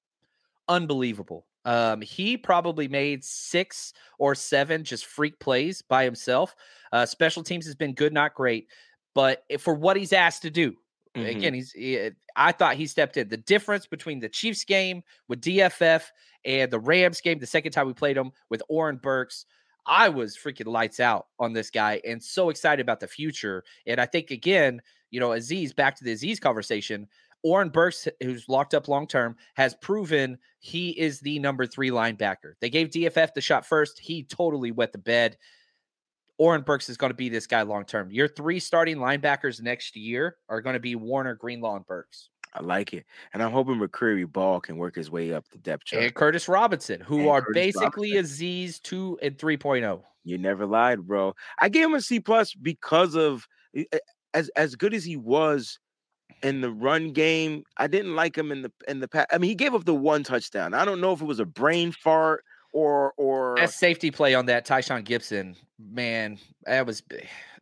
unbelievable. Um, he probably made six or seven just freak plays by himself. Uh, special teams has been good, not great, but for what he's asked to do, mm-hmm. again, he's. He, I thought he stepped in. The difference between the Chiefs game with DFF and the Rams game, the second time we played them with Oren Burks, I was freaking lights out on this guy and so excited about the future. And I think again, you know, Azeez, back to the Azeez conversation, Oren Burks, who's locked up long term, has proven he is the number three linebacker. They gave DFF the shot first. He totally wet the bed. Oren Burks is going to be this guy long term. Your three starting linebackers next year are going to be Warner, Greenlaw, and Burks. I like it. And I'm hoping McCrary-Ball can work his way up the depth chart. And Curtis Robinson, who and are Curtis basically Robinson. Azeez 2 and 3.0. You never lied, bro. I gave him a C plus because of eh, eh, as as good as he was in the run game. I didn't like him in the in the past. I mean, he gave up the one touchdown. I don't know if it was a brain fart or or safety play on that Tashaun Gipson. man, that was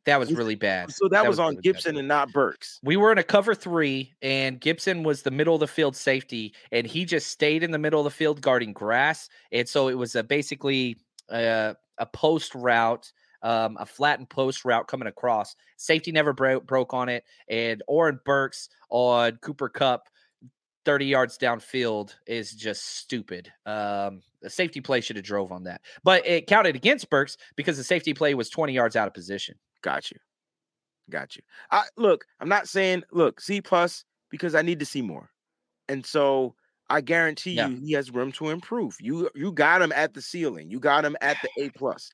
that was really bad. So that, that was, was, on really Gipson bad. and not Burks. We were in a cover three, and Gipson was the middle of the field safety, and he just stayed in the middle of the field guarding grass. And so it was a basically a, a post route, um, a flattened post route coming across. Safety never bro- broke on it, and Oren Burks on Cooper Kupp 30 yards downfield is just stupid. Um, the safety play should have drove on that, but it counted against Burks because the safety play was 20 yards out of position. Got you. Got you. I look, I'm not saying look, C plus because I need to see more. And so I guarantee yeah. you he has room to improve. You you got him at the ceiling. You got him at the A plus.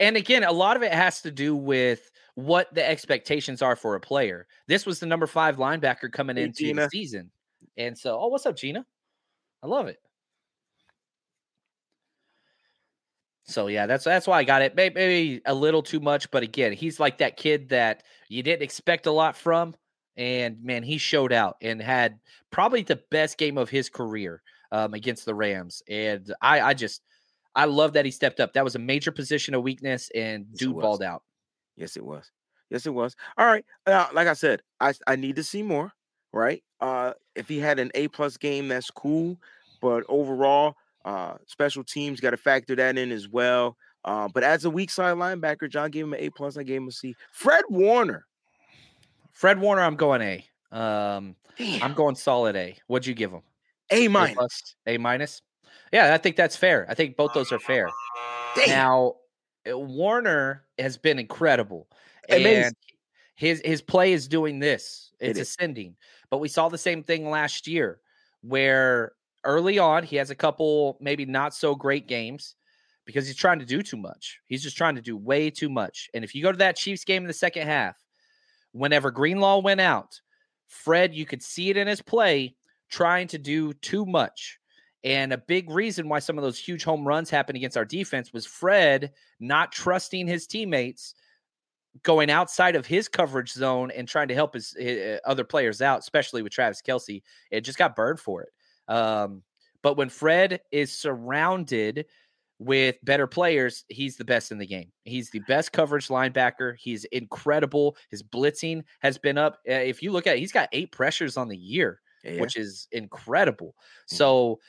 And again, a lot of it has to do with what the expectations are for a player. This was the number five linebacker coming hey, into Gina. the season. And so, oh, what's up, Gina? I love it. So yeah, that's that's why I got it. Maybe, maybe, a little too much, but again, he's like that kid that you didn't expect a lot from, and man, he showed out and had probably the best game of his career um, against the Rams. And I, I just, I love that he stepped up. That was a major position of weakness, and yes, dude balled out. Yes, it was. Yes, it was. All right. Now, like I said, I I need to see more. Right. Uh, if he had an A plus game, that's cool. but overall, uh, special teams got to factor that in as well. Uh, but as a weak side linebacker, John gave him an A plus. I gave him a C. Fred Warner. Fred Warner, I'm going A. Um, I'm going solid A. What'd you give him? A minus. A minus. Yeah, I think that's fair. I think both those are fair. Damn. Now, uh, Warner has been incredible, Amazing. and his his play is doing this. It's it ascending. But we saw the same thing last year, where early on he has a couple maybe not so great games because he's trying to do too much. He's just trying to do way too much. And if you go to that Chiefs game in the second half, whenever Greenlaw went out, Fred, you could see it in his play trying to do too much. And a big reason why some of those huge home runs happened against our defense was Fred not trusting his teammates going outside of his coverage zone and trying to help his, his eh, other players out, especially with Travis Kelce. It just got burned for it. Um, but when Fred is surrounded with better players, he's the best in the game. He's the best coverage linebacker. He's incredible. His blitzing has been up. Uh, if you look at it, he's got eight pressures on the year, yeah. which is incredible. Mm-hmm. So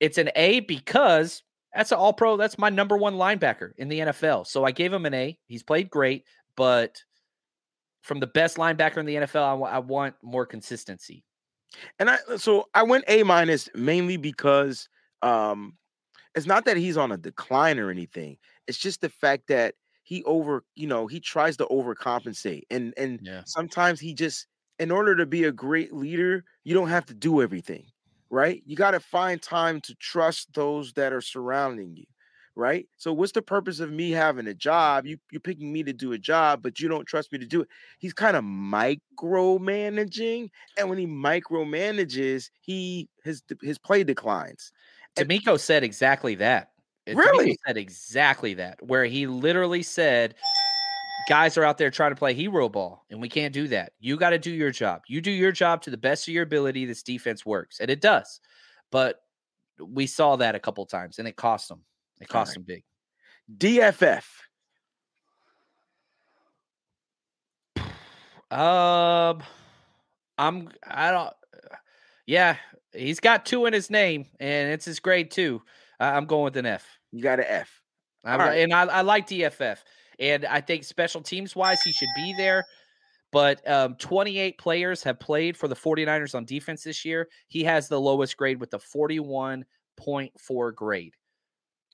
it's an A because that's an all pro. That's my number one linebacker in the NFL. So I gave him an A. He's played great, but from the best linebacker in the NFL, I, w- I want more consistency. And I, so I went A minus mainly because um, it's not that he's on a decline or anything. It's just the fact that he over, you know, he tries to overcompensate. And and yeah. sometimes he just in order to be a great leader, you don't have to do everything, right? You got to find time to trust those that are surrounding you, right? So what's the purpose of me having a job? You you're picking me to do a job, but you don't trust me to do it. He's kind of micromanaging, and when he micromanages, he his his play declines. DeMeco said exactly that. Uh, really? DeMeco said exactly that, where he literally said, guys are out there trying to play hero ball, and we can't do that. You got to do your job. You do your job to the best of your ability. This defense works, and it does. But we saw that a couple times, and it cost them. It cost right. them big. DFF. Um, I'm. I don't. Yeah, he's got two in his name, and it's his grade two. I'm going with an F. You got an F. Right. And I, I, like DFF. And I think special teams wise, he should be there. But um, 28 players have played for the 49ers on defense this year. He has the lowest grade with the 41.4 grade.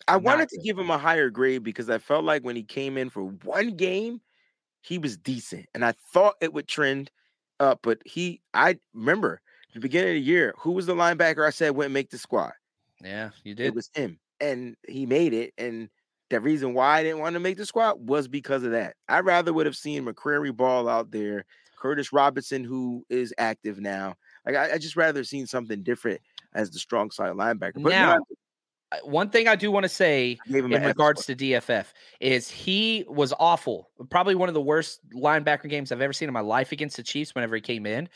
I wanted to give him a higher grade because I felt like when he came in for one game, he was decent. And I thought it would trend up. But he, I remember the beginning of the year, who was the linebacker I said wouldn't make the squad? Yeah, you did. It was him. And he made it. And the reason why I didn't want to make the squad was because of that. I rather would have seen McCrary ball out there, Curtis Robinson, who is active now. Like I, I just rather seen something different as the strong side linebacker. But now, one thing I do want to say in regards to DFF is he was awful. Probably one of the worst linebacker games I've ever seen in my life against the Chiefs whenever he came in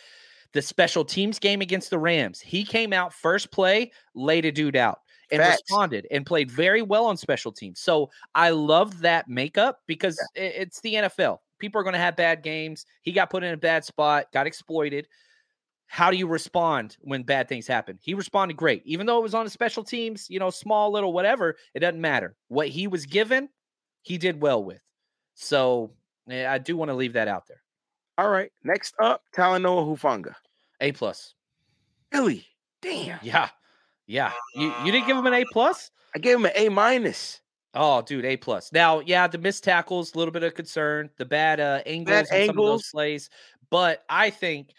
the special teams game against the Rams. He came out first play, laid a dude out and Facts. responded and played very well on special teams. So I love that makeup because yeah. it's the NFL. People are going to have bad games. He got put in a bad spot, got exploited. How do you respond when bad things happen? He responded great. Even though it was on the special teams, you know, small, little, whatever, it doesn't matter. What he was given, he did well with. So I do want to leave that out there. All right. Next up, Talanoa Hufanga. A plus. Really? Damn. Yeah. Yeah. You you didn't give him an A plus? I gave him an A minus. Oh, dude, A plus. Now, yeah, the missed tackles, a little bit of concern, the bad uh, angles bad angles. some of those plays. But I think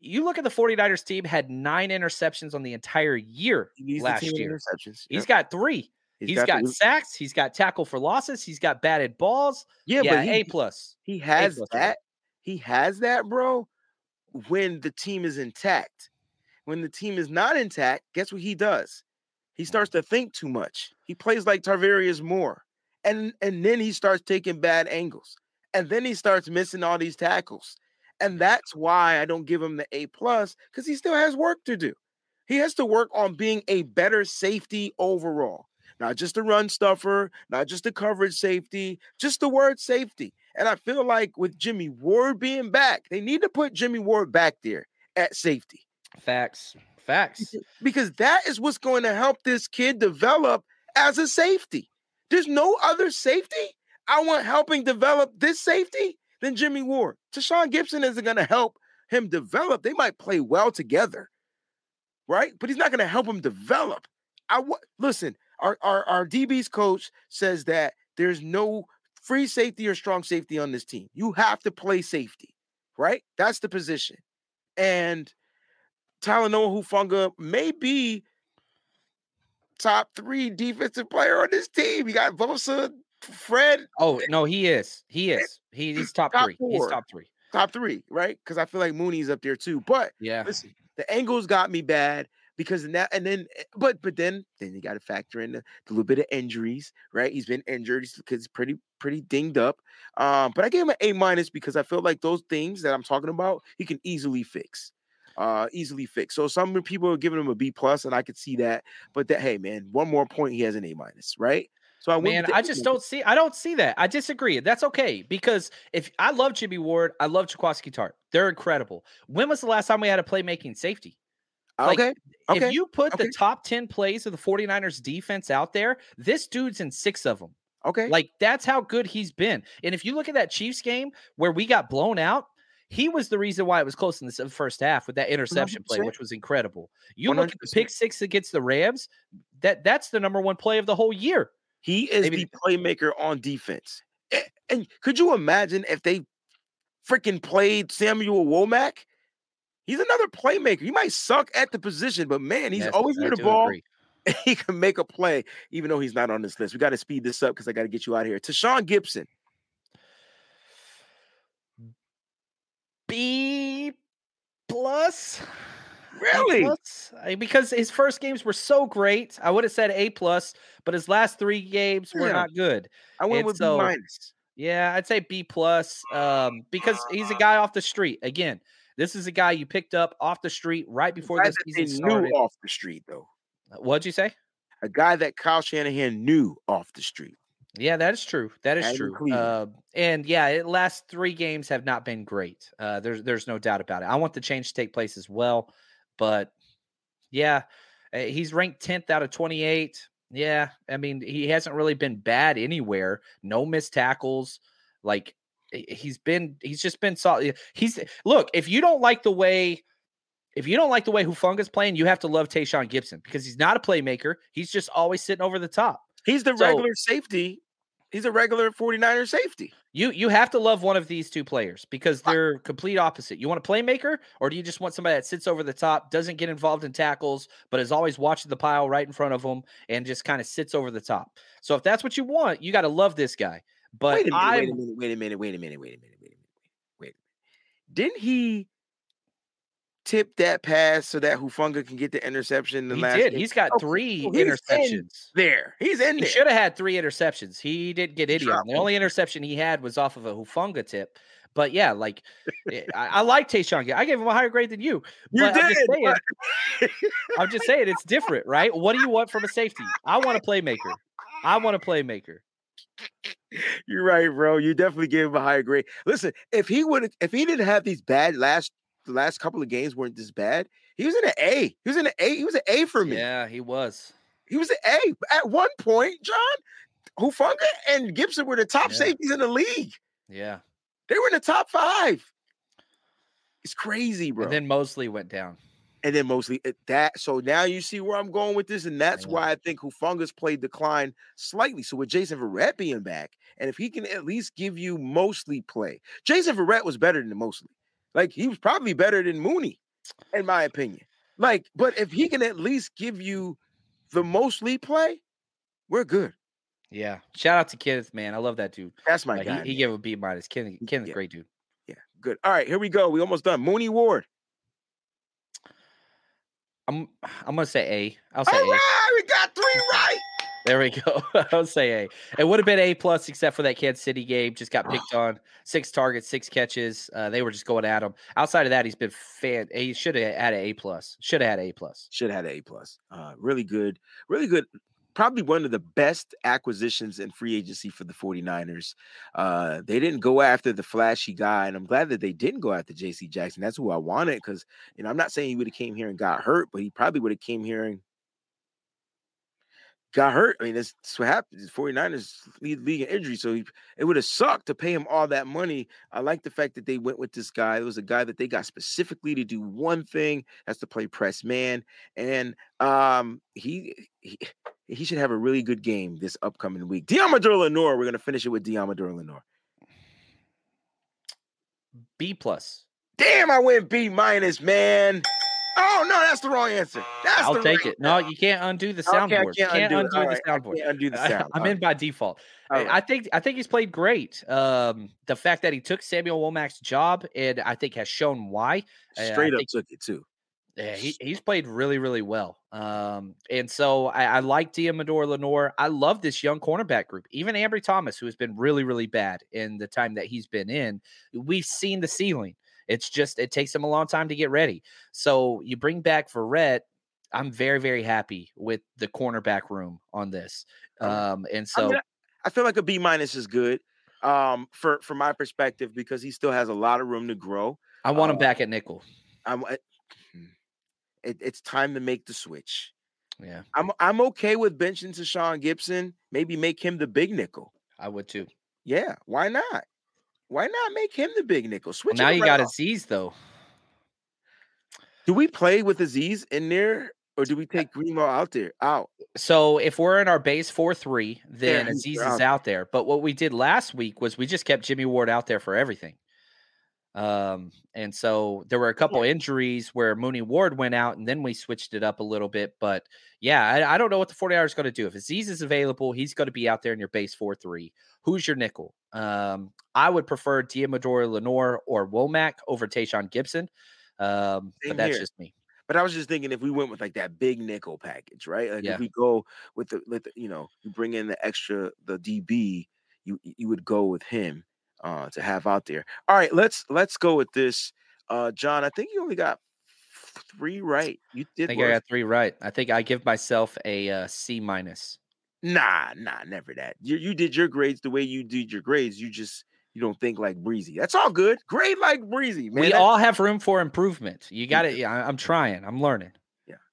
you look at the 49ers team had nine interceptions on the entire year last year. Interceptions. He's got three. he's, he's got, got sacks. He's got tackle for losses. He's got batted balls. Yeah, yeah but he, A plus. He has A-plus, that. He has that, bro when the team is intact. When the team is not intact, guess what he does? He starts to think too much. He plays like Tarvarius Moore. And and then he starts taking bad angles. And then he starts missing all these tackles. And that's why I don't give him the A plus because he still has work to do. He has to work on being a better safety overall. Not just a run stuffer, not just a coverage safety, just the word safety. And I feel like with Jimmie Ward being back, they need to put Jimmie Ward back there at safety. Facts. Facts. Because that is what's going to help this kid develop as a safety. There's no other safety I want helping develop this safety than Jimmie Ward. Tashaun Gipson isn't going to help him develop. They might play well together, right? But he's not going to help him develop. I w- listen. Our, our our DB's coach says that there's no free safety or strong safety on this team. You have to play safety, right? That's the position. And Talanoa Hufanga may be top three defensive player on this team. You got Bosa, Fred. Oh no, he is. He is. He, he's top, top three. Four. He's top three. Top three, right? Because I feel like Mooney's up there too. But yeah, listen, the angles got me bad because now and then, eh, but but then then you got to factor in the, the, little bit of injuries, right? He's been injured because pretty pretty dinged up. Um, but I gave him an A minus because I feel like those things that I'm talking about he can easily fix uh easily fix. So some people are giving him a B plus, and I could see that. But that hey man, one more point, he has an A minus, right? So I man, I just don't see. I don't see that. I disagree. That's okay because if I love Jimmie Ward, I love Jaquiski Tart. They're incredible. When was the last time we had a playmaking safety? Like, okay. okay. If you put okay. the top 10 plays of the 49ers defense out there, this dude's in six of them. Okay. Like that's how good he's been. And if you look at that Chiefs game where we got blown out, he was the reason why it was close in the first half with that interception 100%. play, which was incredible. You 100%. look at the pick six against the Rams, that that's the number one play of the whole year. He is Maybe. the playmaker on defense. And could you imagine if they freaking played Samuel Womack? He's another playmaker. He might suck at the position, but man, he's yes, always near the ball. <laughs> He can make a play, even though he's not on this list. We got to speed this up because I got to get you out of here. Tashaun Gipson. B plus. Really? Because his first games were so great. I would have said A plus, but his last three games were not good. I went and with so, B minus. Yeah, I'd say B plus. Um, because he's a guy off the street. Again, this is a guy you picked up off the street right before the season started. Knew off the street though. Uh, what'd you say? A guy that Kyle Shanahan knew off the street. Yeah, that is true. That is true. Uh, and yeah, it, last three games have not been great. Uh, there's there's no doubt about it. I want the change to take place as well, but yeah, eh, he's ranked tenth out of twenty eight. Yeah, I mean he hasn't really been bad anywhere. No missed tackles. Like he's been he's just been solid. He's look, if you don't like the way if you don't like the way Hufanga's playing, you have to love Tashaun Gipson because he's not a playmaker. He's just always sitting over the top. He's the so, regular safety. He's a regular 49er safety. You you have to love one of these two players because they're complete opposite. You want a playmaker, or do you just want somebody that sits over the top, doesn't get involved in tackles, but is always watching the pile right in front of them and just kind of sits over the top? So if that's what you want, you got to love this guy. But wait a, minute, wait a minute, wait a minute, wait a minute, wait a minute, wait a minute, wait a minute. Didn't he tip that pass so that Hufanga can get the interception? The he last did. Game? He's got oh, three he's interceptions there. He's in. He there. should have had three interceptions. He didn't get any. The only interception he had was off of a Hufanga tip. But yeah, like eh, I, I like Tashaun. I gave him a higher grade than you. You did. I'm just, saying, <laughs> I'm just saying it's different, right? What do you want from a safety? I want a playmaker. I want a playmaker. You're right, bro. You definitely gave him a higher grade. Listen, if he would if he didn't have these bad last the last couple of games weren't this bad, he was in an A. He was in an A. He was an A for me. Yeah, he was. He was an A. At one point, John, Hufanga and Gipson were the top yeah. safeties in the league. Yeah. They were in the top five. It's crazy, bro. And then Moseley went down and then mostly that. So now you see where I'm going with this, and that's yeah. why I think Hufanga's played decline slightly. So with Jason Verrett being back, and if he can at least give you Moseley play, Jason Verrett was better than Moseley. Like he was probably better than Mooney, in my opinion. Like, but if he can at least give you the Moseley play, we're good. Yeah. Shout out to Kenneth, man. I love that dude. That's my guy. He, he, gave a B minus. Kenneth, Kenneth, yeah. great dude. Yeah, good. All right, here we go. We almost done. Mooney Ward. I'm I'm gonna say A. I'll say All A. right, we got three right. There we go. <laughs> I'll say A. It would have been A plus, except for that Kansas City game. Just got picked on. Six targets, six catches. Uh, they were just going at him. Outside of that, he's been fan. He should have had an A plus. Should have had A plus. Should have had an A plus. Uh, really good. Really good. probably one of the best acquisitions in free agency for the 49ers. Uh, they didn't go after the flashy guy, and I'm glad that they didn't go after JC Jackson. That's who I wanted because you know I'm not saying he would have came here and got hurt, but he probably would have came here and got hurt. I mean, that's, that's what happened. 49ers lead league in injury. So he, it would have sucked to pay him all that money. I like the fact that they went with this guy. It was a guy that they got specifically to do one thing, that's to play press man. And um, he, he he should have a really good game this upcoming week. Deommodore Lenoir, we're gonna finish it with Deommodore Lenoir. B plus. Damn, I went B minus, man. Oh no, that's the wrong answer. That's I'll take it. No, you can't undo the soundboard. Okay, can't, can't undo, undo the soundboard. Can't undo the <laughs> sound. I, am in by default. Right. I think I think he's played great. Um, the fact that he took Samuel Womack's job and I think has shown why. Straight up took it too. Yeah, he, he's played really, really well. Um, and so I, I like Deommodore Lenoir. I love this young cornerback group. Even Ambry Thomas, who has been really, really bad in the time that he's been in, we've seen the ceiling. It's just it takes him a long time to get ready. So you bring back Verrett. I'm very, very happy with the cornerback room on this. Um, and so I, mean, I feel like a B minus is good um, for from my perspective because he still has a lot of room to grow. I want him um, back at nickel. I'm, it, it's time to make the switch. Yeah, I'm I'm okay with benching Tashaun Gipson. Maybe make him the big nickel. I would too. Yeah, why not? Why not make him the big nickel? Switch. Well, now you got Azeez though. Do we play with Azeez in there, or do we uh take Greenlaw out there? Out. So if we're in our base four three, then yeah, out. is out there. But what we did last week was we just kept Jimmie Ward out there for everything. Um, and so there were a couple yeah. injuries where Mooney Ward went out, and then we switched it up a little bit. But yeah, I, I don't know what the 40 hours going to do. If Azeez is available, he's going to be out there in your base 4 3. Who's your nickel? Um, I would prefer Deommodore Lenoir or Womack over Tashaun Gipson. Um, but that's here. just me. But I was just thinking if we went with like that big nickel package, right? Like yeah. if we go with the, with the, you know, you bring in the extra, the DB, you you would go with him uh, to have out there. All right, let's let's go with this. Uh, John, I think you only got three right. You did. I think work. I got three right. I think I give myself a uh, C minus. Nah, nah, never that. You you did your grades the way you did your grades. You just you don't think like Breezie. That's all good. Grade like Breezie, man. We all have room for improvement. You got it. Yeah, I'm trying. I'm learning.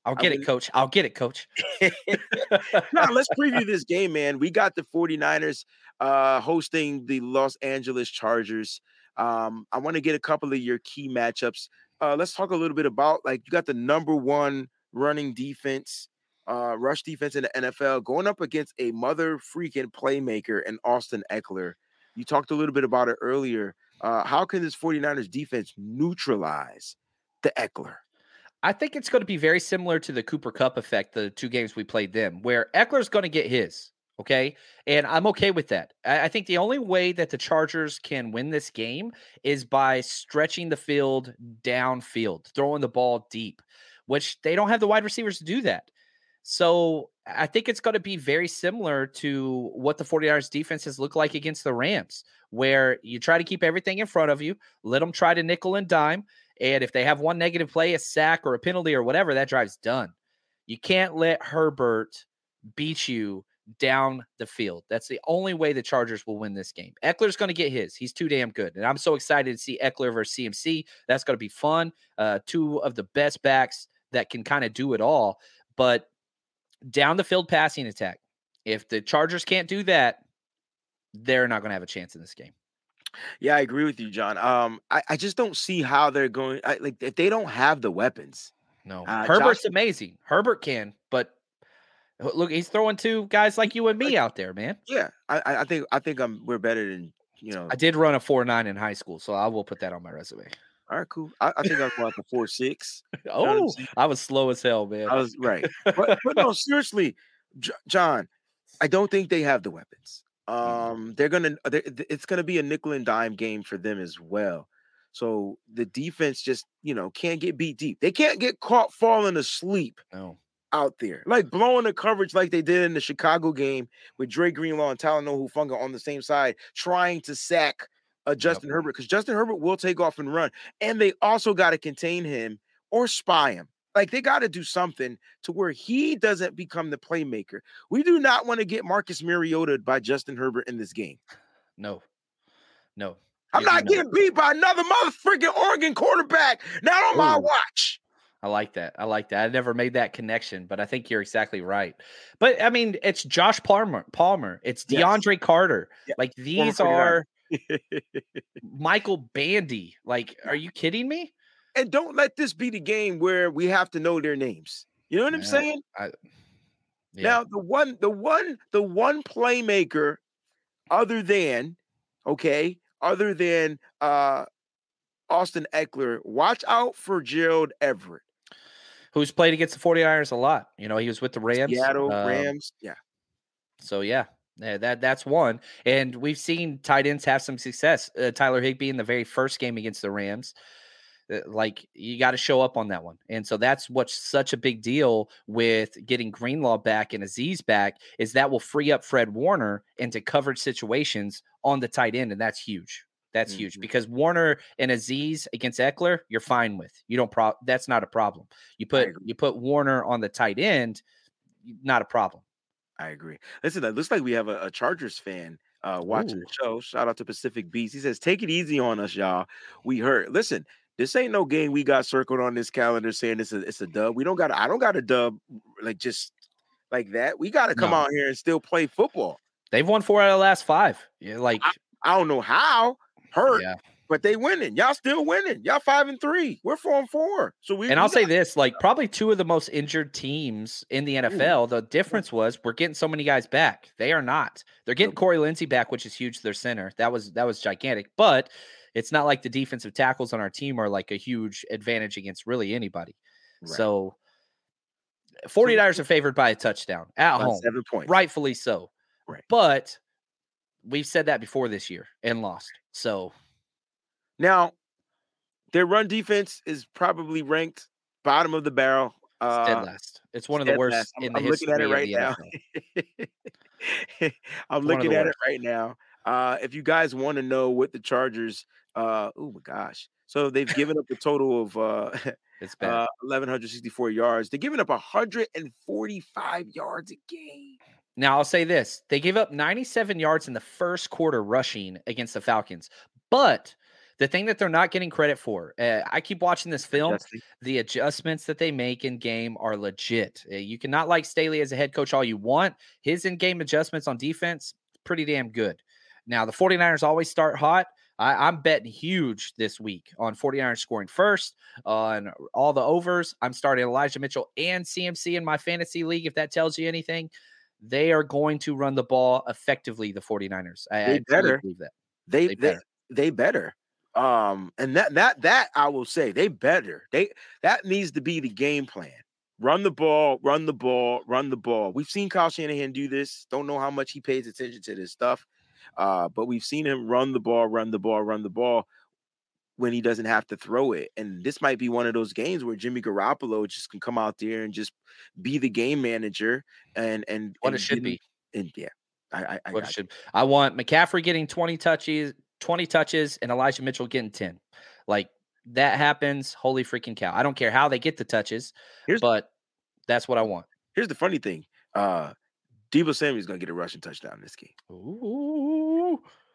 I'll get I mean, it, coach. I'll get it, coach. <laughs> now, let's preview this game, man. We got the 49ers uh, hosting the Los Angeles Chargers. Um, I want to get a couple of your key matchups. Uh, let's talk a little bit about like you got the number one running defense, uh, rush defense in the NFL going up against a mother freaking playmaker and Austin Ekeler. You talked a little bit about it earlier. Uh, how can this 49ers defense neutralize the Ekeler? I think it's going to be very similar to the Cooper Kupp effect, the two games we played them, where Ekeler's going to get his. Okay. And I'm okay with that. I, think the only way that the Chargers can win this game is by stretching the field downfield, throwing the ball deep, which they don't have the wide receivers to do that. So I think it's going to be very similar to what the 49ers defenses look like against the Rams, where you try to keep everything in front of you, let them try to nickel and dime. And if they have one negative play, a sack or a penalty or whatever, that drive's done. You can't let Herbert beat you down the field. That's the only way the Chargers will win this game. Ekeler's going to get his. He's too damn good. And I'm so excited to see Ekeler versus CMC. That's going to be fun. Uh, two of the best backs that can kind of do it all. But down the field passing attack, if the Chargers can't do that, they're not going to have a chance in this game. Yeah, I agree with you, John. Um, I, I just don't see how they're going. I, like if they don't have the weapons. No, uh, Herbert's Josh, amazing. Herbert can, but Look, he's throwing two guys like you and me out there, man. Yeah, I, I think I think I'm we're better than you know. I did run a four nine in high school, so I will put that on my resume. All right, cool. I, I think I'm going a four six. <laughs> oh, I was slow as hell, man. I was right, but, but no, <laughs> seriously, John, I don't think they have the weapons. Mm-hmm. Um, they're gonna, they're, it's gonna be a nickel and dime game for them as well. So the defense just, you know, can't get beat deep. They can't get caught falling asleep. No out there, like blowing the coverage like they did in the Chicago game with Dre Greenlaw and Talanoa Hufanga on the same side, trying to sack uh, Justin yep. Herbert because Justin Herbert will take off and run, and they also got to contain him or spy him. Like they got to do something to where he doesn't become the playmaker. We do not want to get Marcus Mariota by Justin Herbert in this game. No, no. I'm not getting beat by another mother freaking Oregon quarterback. Not on my watch. I like that. I like that. I never made that connection, but I think you're exactly right. But I mean, it's Josh Palmer. Palmer. It's Yes. DeAndre Carter. Yeah, Like these 49er. are <laughs> Michael Bandy. Like, are you kidding me? And don't let this be the game where we have to know their names. You know what I'm Yeah. saying? Yeah. Now the one, the one, the one playmaker, other than, okay, other than uh Austin Ekeler, watch out for Gerald Everett. Who's played against the 49ers a lot. You know, he was with the Rams. Seattle um, Rams. Yeah. So yeah, yeah, that that's one. And we've seen tight ends have some success. Uh, Tyler Higbee in the very first game against the Rams. Uh, Like you got to show up on that one, and so that's what's such a big deal with getting Greenlaw back and Azeez back is that will free up Fred Warner into coverage situations on the tight end, and that's huge. That's huge Mhm. because Warner and Azeez against Ekeler, you're fine with. You don't pro. That's not a problem. You put you put Warner on the tight end, not a problem. I agree. Listen, it looks like we have a, a Chargers fan uh watching Ooh. the show. Shout out to Pacific Beast. He says, "Take it easy on us, y'all. We hurt. Listen, this ain't no game we got circled on this calendar saying it's a it's a dub. We don't got. I don't got a dub like just like that. We got to come No. out here and still play football. They've won four out of the last five. Yeah, like I don't know how hurt, yeah. but they winning. Y'all still winning. Y'all five and three. We're four and four. So we And we I'll say this: like <laughs> probably two of the most injured teams in the NFL. The difference was we're getting so many guys back. They are not. They're getting Corey Linsley back, which is huge. Their center that was that was gigantic. But it's not like the defensive tackles on our team are like a huge advantage against really anybody. Right. So 49ers are favored by a touchdown at home. seven points. rightfully so. Right. But we've said that before this year and lost. So Now, their run defense is probably ranked bottom of the barrel. it's dead Uh, last. It's one of the worst. I'm, in the I'm looking at it history right of the now. <laughs> I'm looking at it right now. Uh, if you guys want to know what the Chargers, uh, oh my gosh, so they've given up a total of uh, <laughs> It's bad. uh, 1164 yards. They're giving up 145 yards a game. Now I'll say this: they gave up 97 yards in the first quarter rushing against the Falcons, but the thing that they're not getting credit for, uh, I keep watching this film. The adjustments that they make in game are legit. Uh, you cannot like Staley as a head coach all you want. His in-game adjustments on defense, pretty damn good. Now the 49ers always start hot. I, I'm betting huge this week on 49ers scoring first, on all the overs. I'm starting Elijah Mitchell and CMC in my fantasy league, if that tells you anything. They are going to run the ball effectively, the 49ers. I, They I better. believe that. They They they better. they better. Um, and that that that I will say they better. They that needs to be the game plan. Run the ball, run the ball, run the ball. We've seen Kyle Shanahan do this. Don't know how much he pays attention to this stuff, uh, but we've seen him run the ball, run the ball, run the ball when he doesn't have to throw it. And this might be one of those games where Jimmy Garoppolo just can come out there and just be the game manager and and What and it should be. And yeah, I I, I, What I it should. I want McCaffrey getting 20 touches, 20 touches, and Elijah Mitchell getting 10. Like that happens. Holy freaking cow. I don't care how they get the touches, Here's- but that's what I want. here's the funny thing. Uh Deebo Samuel's gonna get a rushing touchdown in this game. Ooh.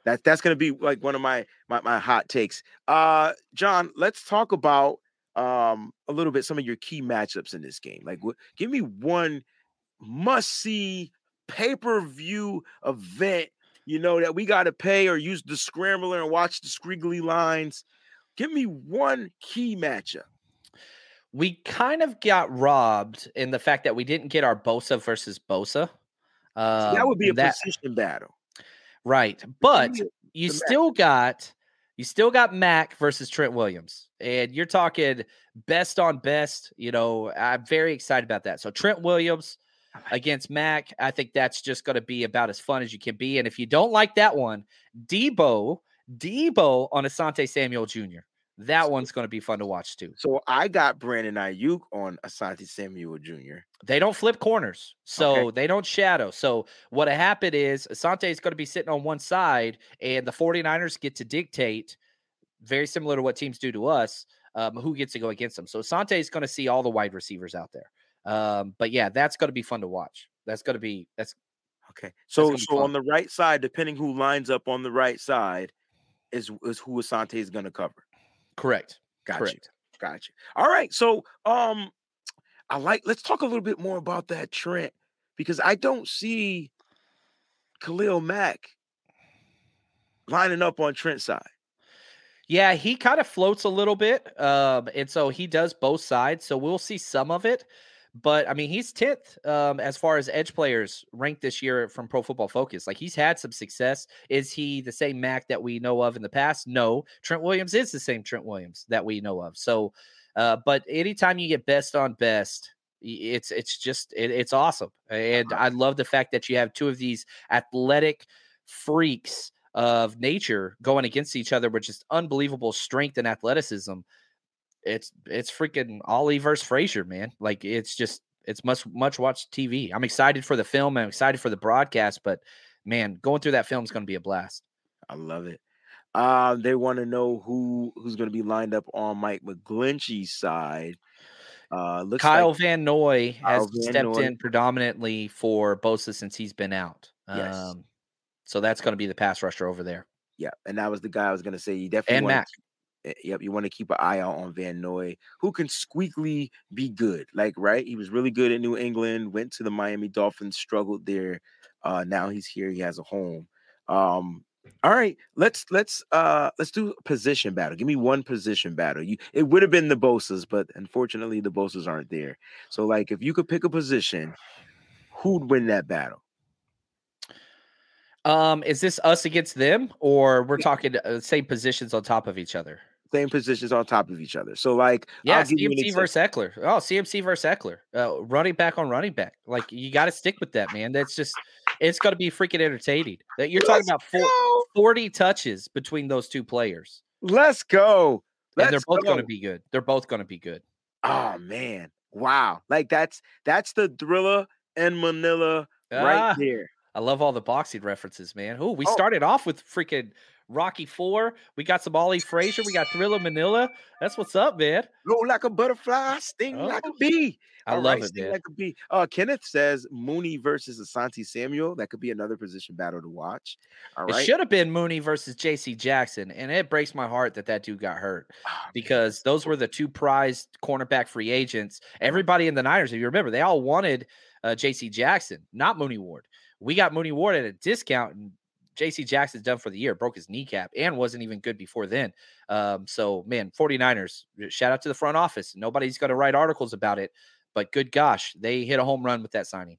That that's gonna be like one of my my, my hot takes. Uh John, let's talk about um a little bit some of your key matchups in this game. Like what give me one must see pay-per-view event, you know, that we gotta pay or use the scrambler and watch the squiggly lines. Give me one key matchup. We kind of got robbed in the fact that we didn't get our Bosa versus Bosa. See, that Um, would be a and that, position battle. Right. But you still got you still got Mack versus Trent Williams, and you're talking best on best. You know, I'm very excited about that. So Trent Williams against Mack, I think that's just going to be about as fun as you can be. And if you don't like that one, Deebo, Deebo on Asante Samuel Jr. That one's going to be fun to watch too. So I got Brandon Aiyuk on Asante Samuel Jr. They don't flip corners, so Okay. they don't shadow. So what happened is Asante is going to be sitting on one side, and the 49ers get to dictate, very similar to what teams do to us, um, who gets to go against them. So Asante is going to see all the wide receivers out there. Um, but yeah, that's going to be fun to watch. That's going to be that's okay. So so on the right side, depending who lines up on the right side, is is who Asante is going to cover. Correct. Got Correct. you. Got you. All right. So um, I like. Let's talk a little bit more about that Trent because I don't see Khalil Mack lining up on Trent's side. Yeah, he kind of floats a little bit. Um, and so he does both sides. So we'll see some of it. But I mean, he's 10th um, as far as edge players ranked this year from Pro Football Focus. Like he's had some success. Is he the same Mack that we know of in the past? No. Trent Williams is the same Trent Williams that we know of. So, uh, but anytime you get best on best, it's it's just it, it's awesome, and I love the fact that you have two of these athletic freaks of nature going against each other with just unbelievable strength and athleticism it's it's freaking Ali versus Frazier, man. Like it's just it's much much watch TV. I'm excited for the film. I'm excited for the broadcast, but man, going through that film is going to be a blast. I love it. Uh, they want to know who who's going to be lined up on Mike McGlinchey's side. Uh, looks Kyle like Van Noy Kyle has Van stepped Noy. in predominantly for Bosa since he's been out. Yes. Um, so that's going to be the pass rusher over there. Yeah, and that was the guy I was going to say. You definitely and Mack. Eh, yep, you want to keep an eye out on Van Noy, who can squeakly be good. Like, right? He was really good in New England, went to the Miami Dolphins, struggled there. Uh, now he's here, he has a home. Um, all right, let's let's uh let's do position battle. Give me one position battle. You it would have been the Bosas, but unfortunately the Bosas aren't there. So, like, if you could pick a position, who'd win that battle? Um, is this us against them, or we're talking uh, same positions on top of each other? Same positions on top of each other. So, like, yeah, CMC versus Ekeler. Oh, CMC versus Ekeler. Uh, running back on running back. Like, you got to stick with that, man. That's just, it's going to be freaking entertaining. That you're Let's talking about four, 40 touches between those two players. Let's go. Let's and they're both going to be good. They're both going to be good. Oh man, wow! Like that's that's the Thrilla and Manila right ah. there. I love all the boxing references, man. Oh, we started off with freaking Rocky Four. We got some Ali Frazier. We got Thrilla Manila. That's what's up, man. Go like a butterfly, sting oh. like a bee. I All love right, it, man. Like a bee. Uh, Kenneth says Mooney versus Asante Samuel. That could be another position battle to watch. All right. It should have been Mooney versus J.C. Jackson, and it breaks my heart that that dude got hurt oh, because man. those were the two prized cornerback free agents. Everybody in the Niners, if you remember, they all wanted uh, J.C. Jackson, not Mooney Ward. We got Mooney Ward at a discount, and JC Jackson's done for the year, broke his kneecap, and wasn't even good before then. Um, so, man, 49ers, shout out to the front office. Nobody's going to write articles about it, but good gosh, they hit a home run with that signing.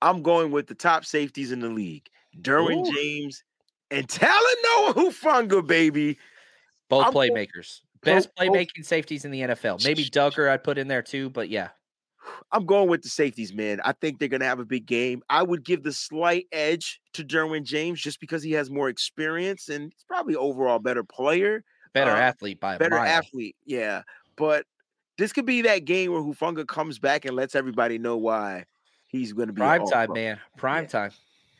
I'm going with the top safeties in the league Derwin Ooh. James and Talanoa Hufanga, baby. Both I'm playmakers. Going, Best playmaking safeties in the NFL. Maybe Dugger I'd put in there too, but yeah. I'm going with the safeties, man. I think they're going to have a big game. I would give the slight edge to Derwin James just because he has more experience and he's probably overall better player, better uh, athlete by better athlete. Yeah, but this could be that game where Hufanga comes back and lets everybody know why he's going to be prime time, man. Prime yeah. time.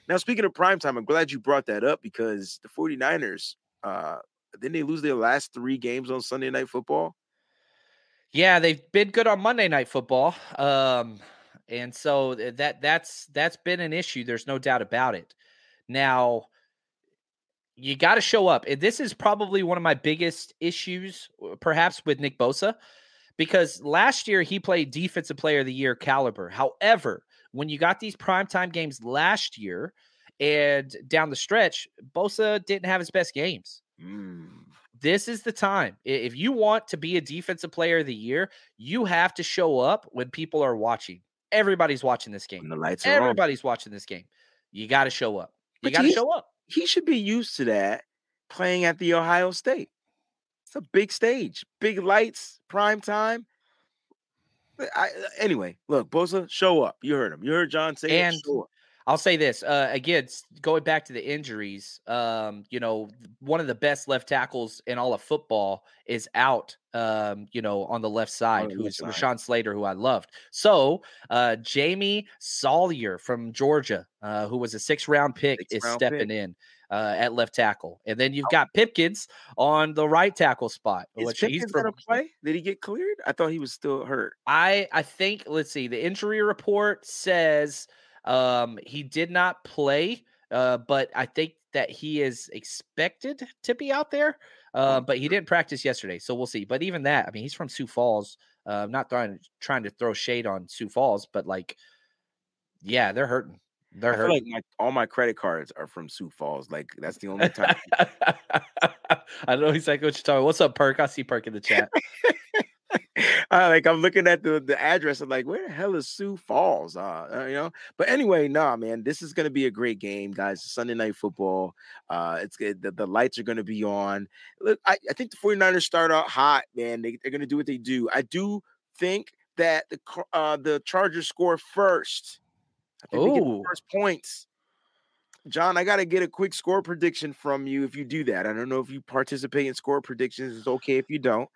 Now, speaking of prime time, I'm glad you brought that up because the 49ers, uh, didn't they lose their last three games on Sunday Night Football? Yeah, they've been good on Monday Night Football, um, and so that that's that's been an issue. There's no doubt about it. Now, you got to show up, and this is probably one of my biggest issues, uh, perhaps with Nick Bosa, because last year he played Defensive Player of the Year caliber. However, when you got these primetime games last year and down the stretch, Bosa didn't have his best games. Mm this is the time. If you want to be a defensive player of the year, you have to show up when people are watching. Everybody's watching this game. the lights Everybody's watching this game. You got to show up. You got to show up. He should be used to that playing at the Ohio State. It's a big stage, big lights, prime time. I, uh, anyway, look, Bosa, show up. You heard him. You heard John say and it. I'll say this uh, again, going back to the injuries. Um, you know, one of the best left tackles in all of football is out. Um, you know, on the left side, the who's Rashawn Slater, who I loved. So, uh, Jamie Salyer from Georgia, uh, who was a six round pick, six is round stepping pick. in. Uh, at left tackle, and then you've got Pipkins on the right tackle spot. Is which Pipkins he's gonna play? Did he get cleared? I thought he was still hurt. I I think. Let's see. The injury report says um, he did not play, uh, but I think that he is expected to be out there. Uh, but he didn't practice yesterday, so we'll see. But even that, I mean, he's from Sioux Falls. Uh, not trying trying to throw shade on Sioux Falls, but like, yeah, they're hurting. They're hurting. Like my, all my credit cards are from Sioux Falls. Like that's the only time. <laughs> I know exactly what you're talking. What's up, Perk? I see Perk in the chat. <laughs> like I'm looking at the the address. I'm like, where the hell is Sioux Falls? Uh, uh, you know. But anyway, nah, man, this is gonna be a great game, guys. Sunday night football. Uh, it's good. The, the lights are gonna be on. Look, I, I think the 49ers start out hot, man. They, they're gonna do what they do. I do think that the uh the Chargers score first. I think they get first points. John, I got to get a quick score prediction from you if you do that. I don't know if you participate in score predictions. It's okay if you don't.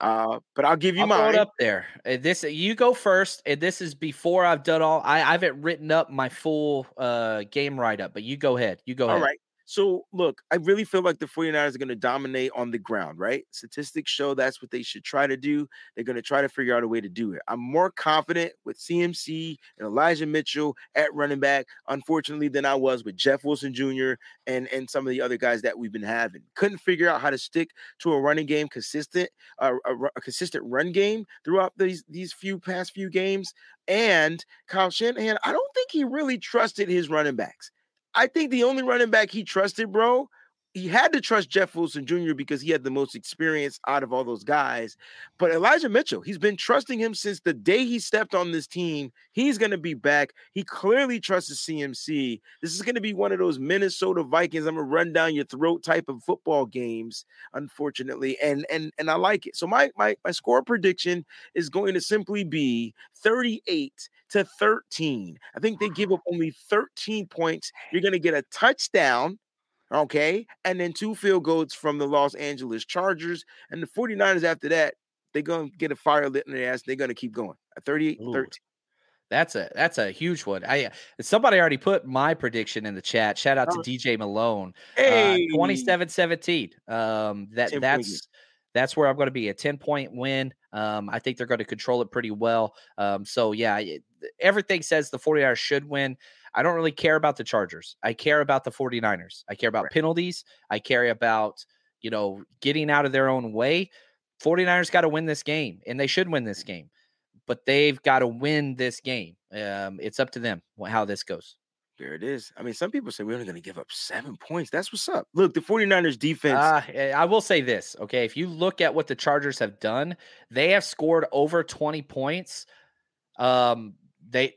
Uh, but I'll give you I'll mine. up there. Uh, this you go first, and this is before I've done all. I, I haven't written up my full uh game write up, but you go ahead. You go all ahead. All right. So, look, I really feel like the 49ers are going to dominate on the ground, right? Statistics show that's what they should try to do. They're going to try to figure out a way to do it. I'm more confident with CMC and Elijah Mitchell at running back, unfortunately, than I was with Jeff Wilson Jr. and, and some of the other guys that we've been having. Couldn't figure out how to stick to a running game consistent, uh, a, a consistent run game throughout these, these few past few games. And Kyle Shanahan, I don't think he really trusted his running backs. I think the only running back he trusted, bro, he had to trust Jeff Wilson Jr. because he had the most experience out of all those guys. But Elijah Mitchell, he's been trusting him since the day he stepped on this team. He's going to be back. He clearly trusts the CMC. This is going to be one of those Minnesota Vikings. I'm going to run down your throat type of football games, unfortunately. And and and I like it. So my my my score prediction is going to simply be 38 to 13. I think they give up only 13 points. You're going to get a touchdown Okay. And then two field goals from the Los Angeles Chargers. And the 49ers after that, they're going to get a fire lit in their ass. They're going to keep going. 38 13. That's a that's a huge one. I somebody already put my prediction in the chat. Shout out to DJ Malone. Hey. Uh, 27-17. Um that that's that's where I'm going to be a 10 point win. Um, I think they're going to control it pretty well. Um, so yeah, everything says the 49ers should win. I don't really care about the Chargers. I care about the 49ers. I care about right. penalties. I care about, you know, getting out of their own way. 49ers got to win this game, and they should win this game, but they've got to win this game. Um, it's up to them how this goes. There it is. I mean, some people say we're only going to give up seven points. That's what's up. Look, the 49ers defense. Uh, I will say this. Okay. If you look at what the Chargers have done, they have scored over 20 points. Um, they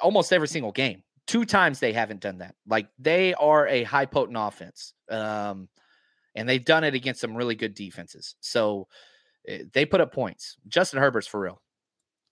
almost every single game. Two times they haven't done that. Like they are a high potent offense. Um, and they've done it against some really good defenses. So eh, they put up points. Justin Herbert's for real.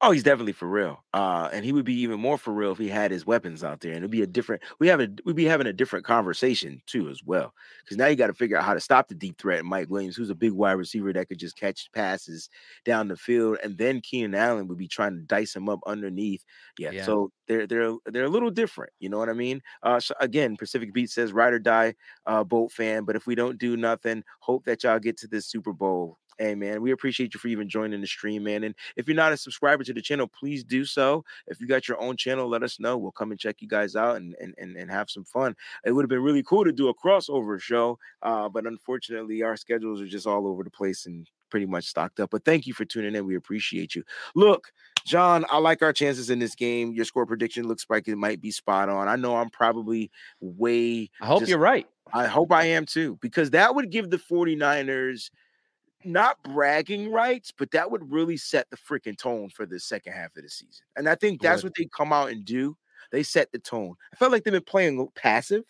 Oh, he's definitely for real. Uh, and he would be even more for real if he had his weapons out there. And it'd be a different. We have a we'd be having a different conversation too as well. Because now you got to figure out how to stop the deep threat. Mike Williams, who's a big wide receiver that could just catch passes down the field, and then Keenan Allen would be trying to dice him up underneath. Yeah. yeah. So they're they're they're a little different. You know what I mean? Uh, so again, Pacific Beat says ride or die, uh, boat fan. But if we don't do nothing, hope that y'all get to this Super Bowl Hey man, we appreciate you for even joining the stream, man. And if you're not a subscriber to the channel, please do so. If you got your own channel, let us know. We'll come and check you guys out and and and, and have some fun. It would have been really cool to do a crossover show, uh, but unfortunately, our schedules are just all over the place and pretty much stocked up. But thank you for tuning in. We appreciate you. Look, John, I like our chances in this game. Your score prediction looks like it might be spot on. I know I'm probably way. I hope just, you're right. I hope I am too, because that would give the 49ers – not bragging rights, but that would really set the freaking tone for the second half of the season. And I think that's what they come out and do. They set the tone. I felt like they've been playing passive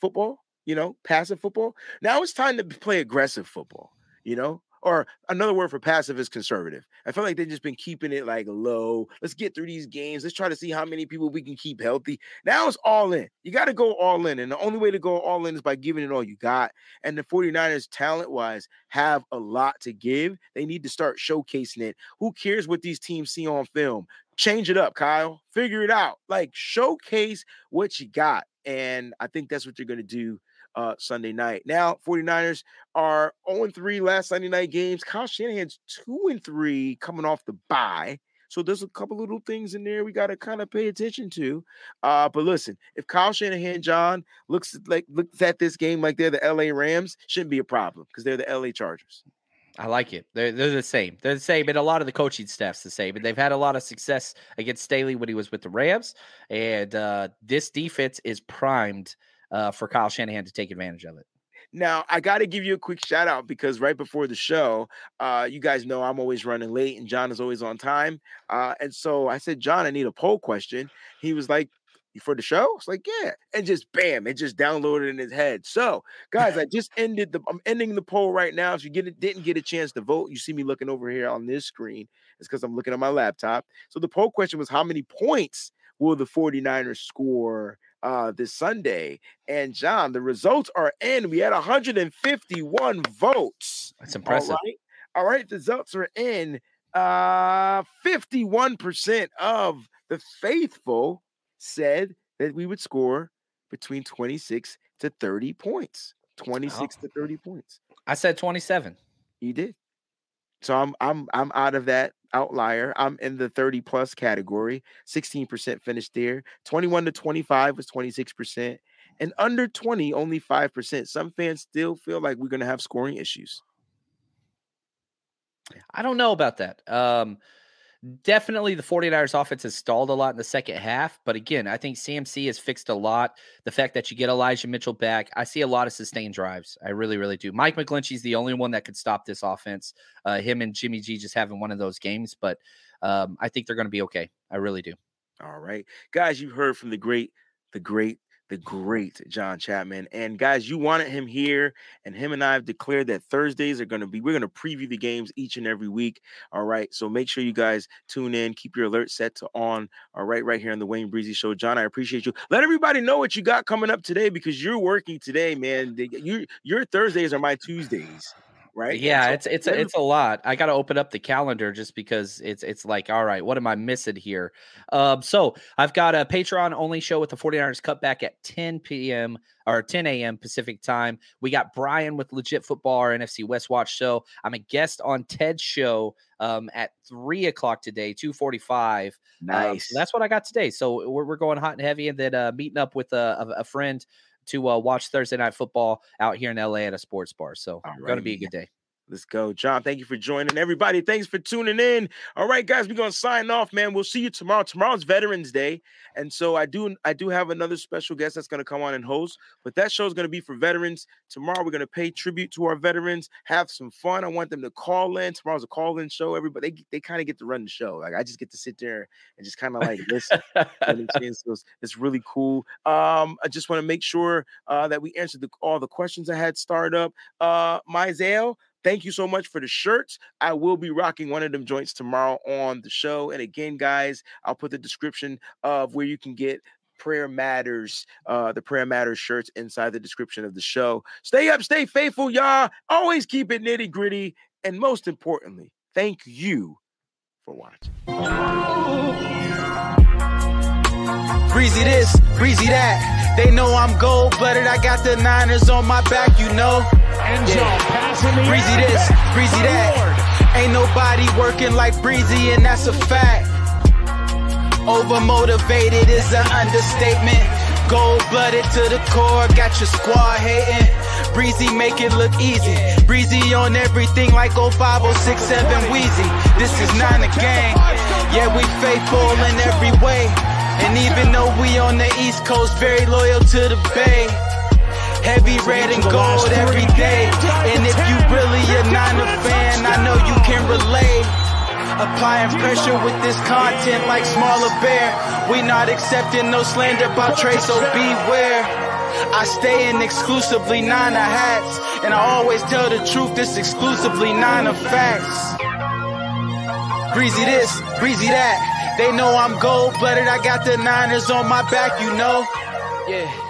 football, you know, passive football. Now it's time to play aggressive football, you know. Or another word for passive is conservative. I feel like they've just been keeping it like low. Let's get through these games. Let's try to see how many people we can keep healthy. Now it's all in. You got to go all in. And the only way to go all in is by giving it all you got. And the 49ers, talent wise, have a lot to give. They need to start showcasing it. Who cares what these teams see on film? Change it up, Kyle. Figure it out. Like showcase what you got. And I think that's what you're going to do uh, Sunday night. Now, 49ers are 0 3 last Sunday night games. Kyle Shanahan's 2 and 3 coming off the bye. So there's a couple little things in there we got to kind of pay attention to. Uh, but listen, if Kyle Shanahan, John, looks like looks at this game like they're the LA Rams, shouldn't be a problem because they're the LA Chargers. I like it. They're they're the same. They're the same, and a lot of the coaching staff's the same. And they've had a lot of success against Staley when he was with the Rams. And uh, this defense is primed uh, for Kyle Shanahan to take advantage of it. Now, I got to give you a quick shout out because right before the show, uh, you guys know I'm always running late and John is always on time. Uh, and so I said, John, I need a poll question. He was like, for the show? It's like, yeah. And just bam, it just downloaded in his head. So, guys, I just ended the I'm ending the poll right now. If you get it, didn't get a chance to vote, you see me looking over here on this screen. It's because I'm looking at my laptop. So the poll question was how many points will the 49ers score uh, this Sunday. And John, the results are in. We had 151 votes. That's impressive. All right. All right. The results are in. Uh, 51% of the faithful said that we would score between 26 to 30 points. 26 oh. to 30 points. I said 27. You did. So I'm I'm I'm out of that outlier. I'm in the 30 plus category. 16% finished there. 21 to 25 was 26%. And under 20, only 5%. Some fans still feel like we're going to have scoring issues. I don't know about that. Um, Definitely the 49ers offense has stalled a lot in the second half. But again, I think CMC has fixed a lot. The fact that you get Elijah Mitchell back, I see a lot of sustained drives. I really, really do. Mike McGlinchey's the only one that could stop this offense. Uh, him and Jimmy G just having one of those games. But um, I think they're going to be okay. I really do. All right. Guys, you heard from the great, the great the great John Chapman. And guys, you wanted him here, and him and I have declared that Thursdays are going to be, we're going to preview the games each and every week. All right. So make sure you guys tune in, keep your alert set to on. All right, right here on the Wayne Breezie Show. John, I appreciate you. Let everybody know what you got coming up today because you're working today, man. You, your Thursdays are my Tuesdays right? Yeah, so, it's it's a, it's a lot. I got to open up the calendar just because it's it's like, all right, what am I missing here? Um, so I've got a Patreon only show with the 49ers cut back at 10 p.m. or 10 a.m. Pacific time. We got Brian with Legit Football, our NFC West Watch show. I'm a guest on Ted's show um, at three o'clock today, 245. Nice. Um, so that's what I got today. So we're, we're going hot and heavy and then uh, meeting up with a, a, a friend to uh, watch Thursday night football out here in LA at a sports bar. So right. going to be a good day. Let's go. John, thank you for joining. Everybody, thanks for tuning in. All right, guys, we're gonna sign off, man. We'll see you tomorrow. Tomorrow's Veterans Day. And so I do I do have another special guest that's gonna come on and host, but that show is gonna be for veterans. Tomorrow we're gonna pay tribute to our veterans, have some fun. I want them to call in. Tomorrow's a call-in show. Everybody they, they kind of get to run the show. Like I just get to sit there and just kind of like listen. <laughs> so it's really cool. Um, I just want to make sure uh, that we answered the, all the questions I had started up. Uh, Myzel, Thank you so much for the shirts. I will be rocking one of them joints tomorrow on the show. And again, guys, I'll put the description of where you can get prayer matters uh the prayer matters shirts inside the description of the show. Stay up stay faithful y'all. Always keep it nitty gritty and most importantly thank you for watching. Breezy this breezy that. They know i'm gold blooded i got the niners on my back you know End zone, the Breezy this, breezy that. Ain't nobody working like Breezy, and that's a fact. Overmotivated is an understatement. Gold blooded to the core, got your squad hating. Breezy make it look easy. Breezy on everything like 05067 Wheezy. This is not a gang. Yeah, we faithful in every way. And even though we on the East Coast, very loyal to the Bay. Heavy red and gold every day. And if you really a Niner fan, I know you can relate. Applying pressure with this content like smaller bear. We not accepting no slander about Trey, so beware. I stay in exclusively nine of hats. And I always tell the truth, this exclusively nine of facts. Breezy this, breezy that. They know I'm gold blooded. I got the niners on my back, you know. Yeah.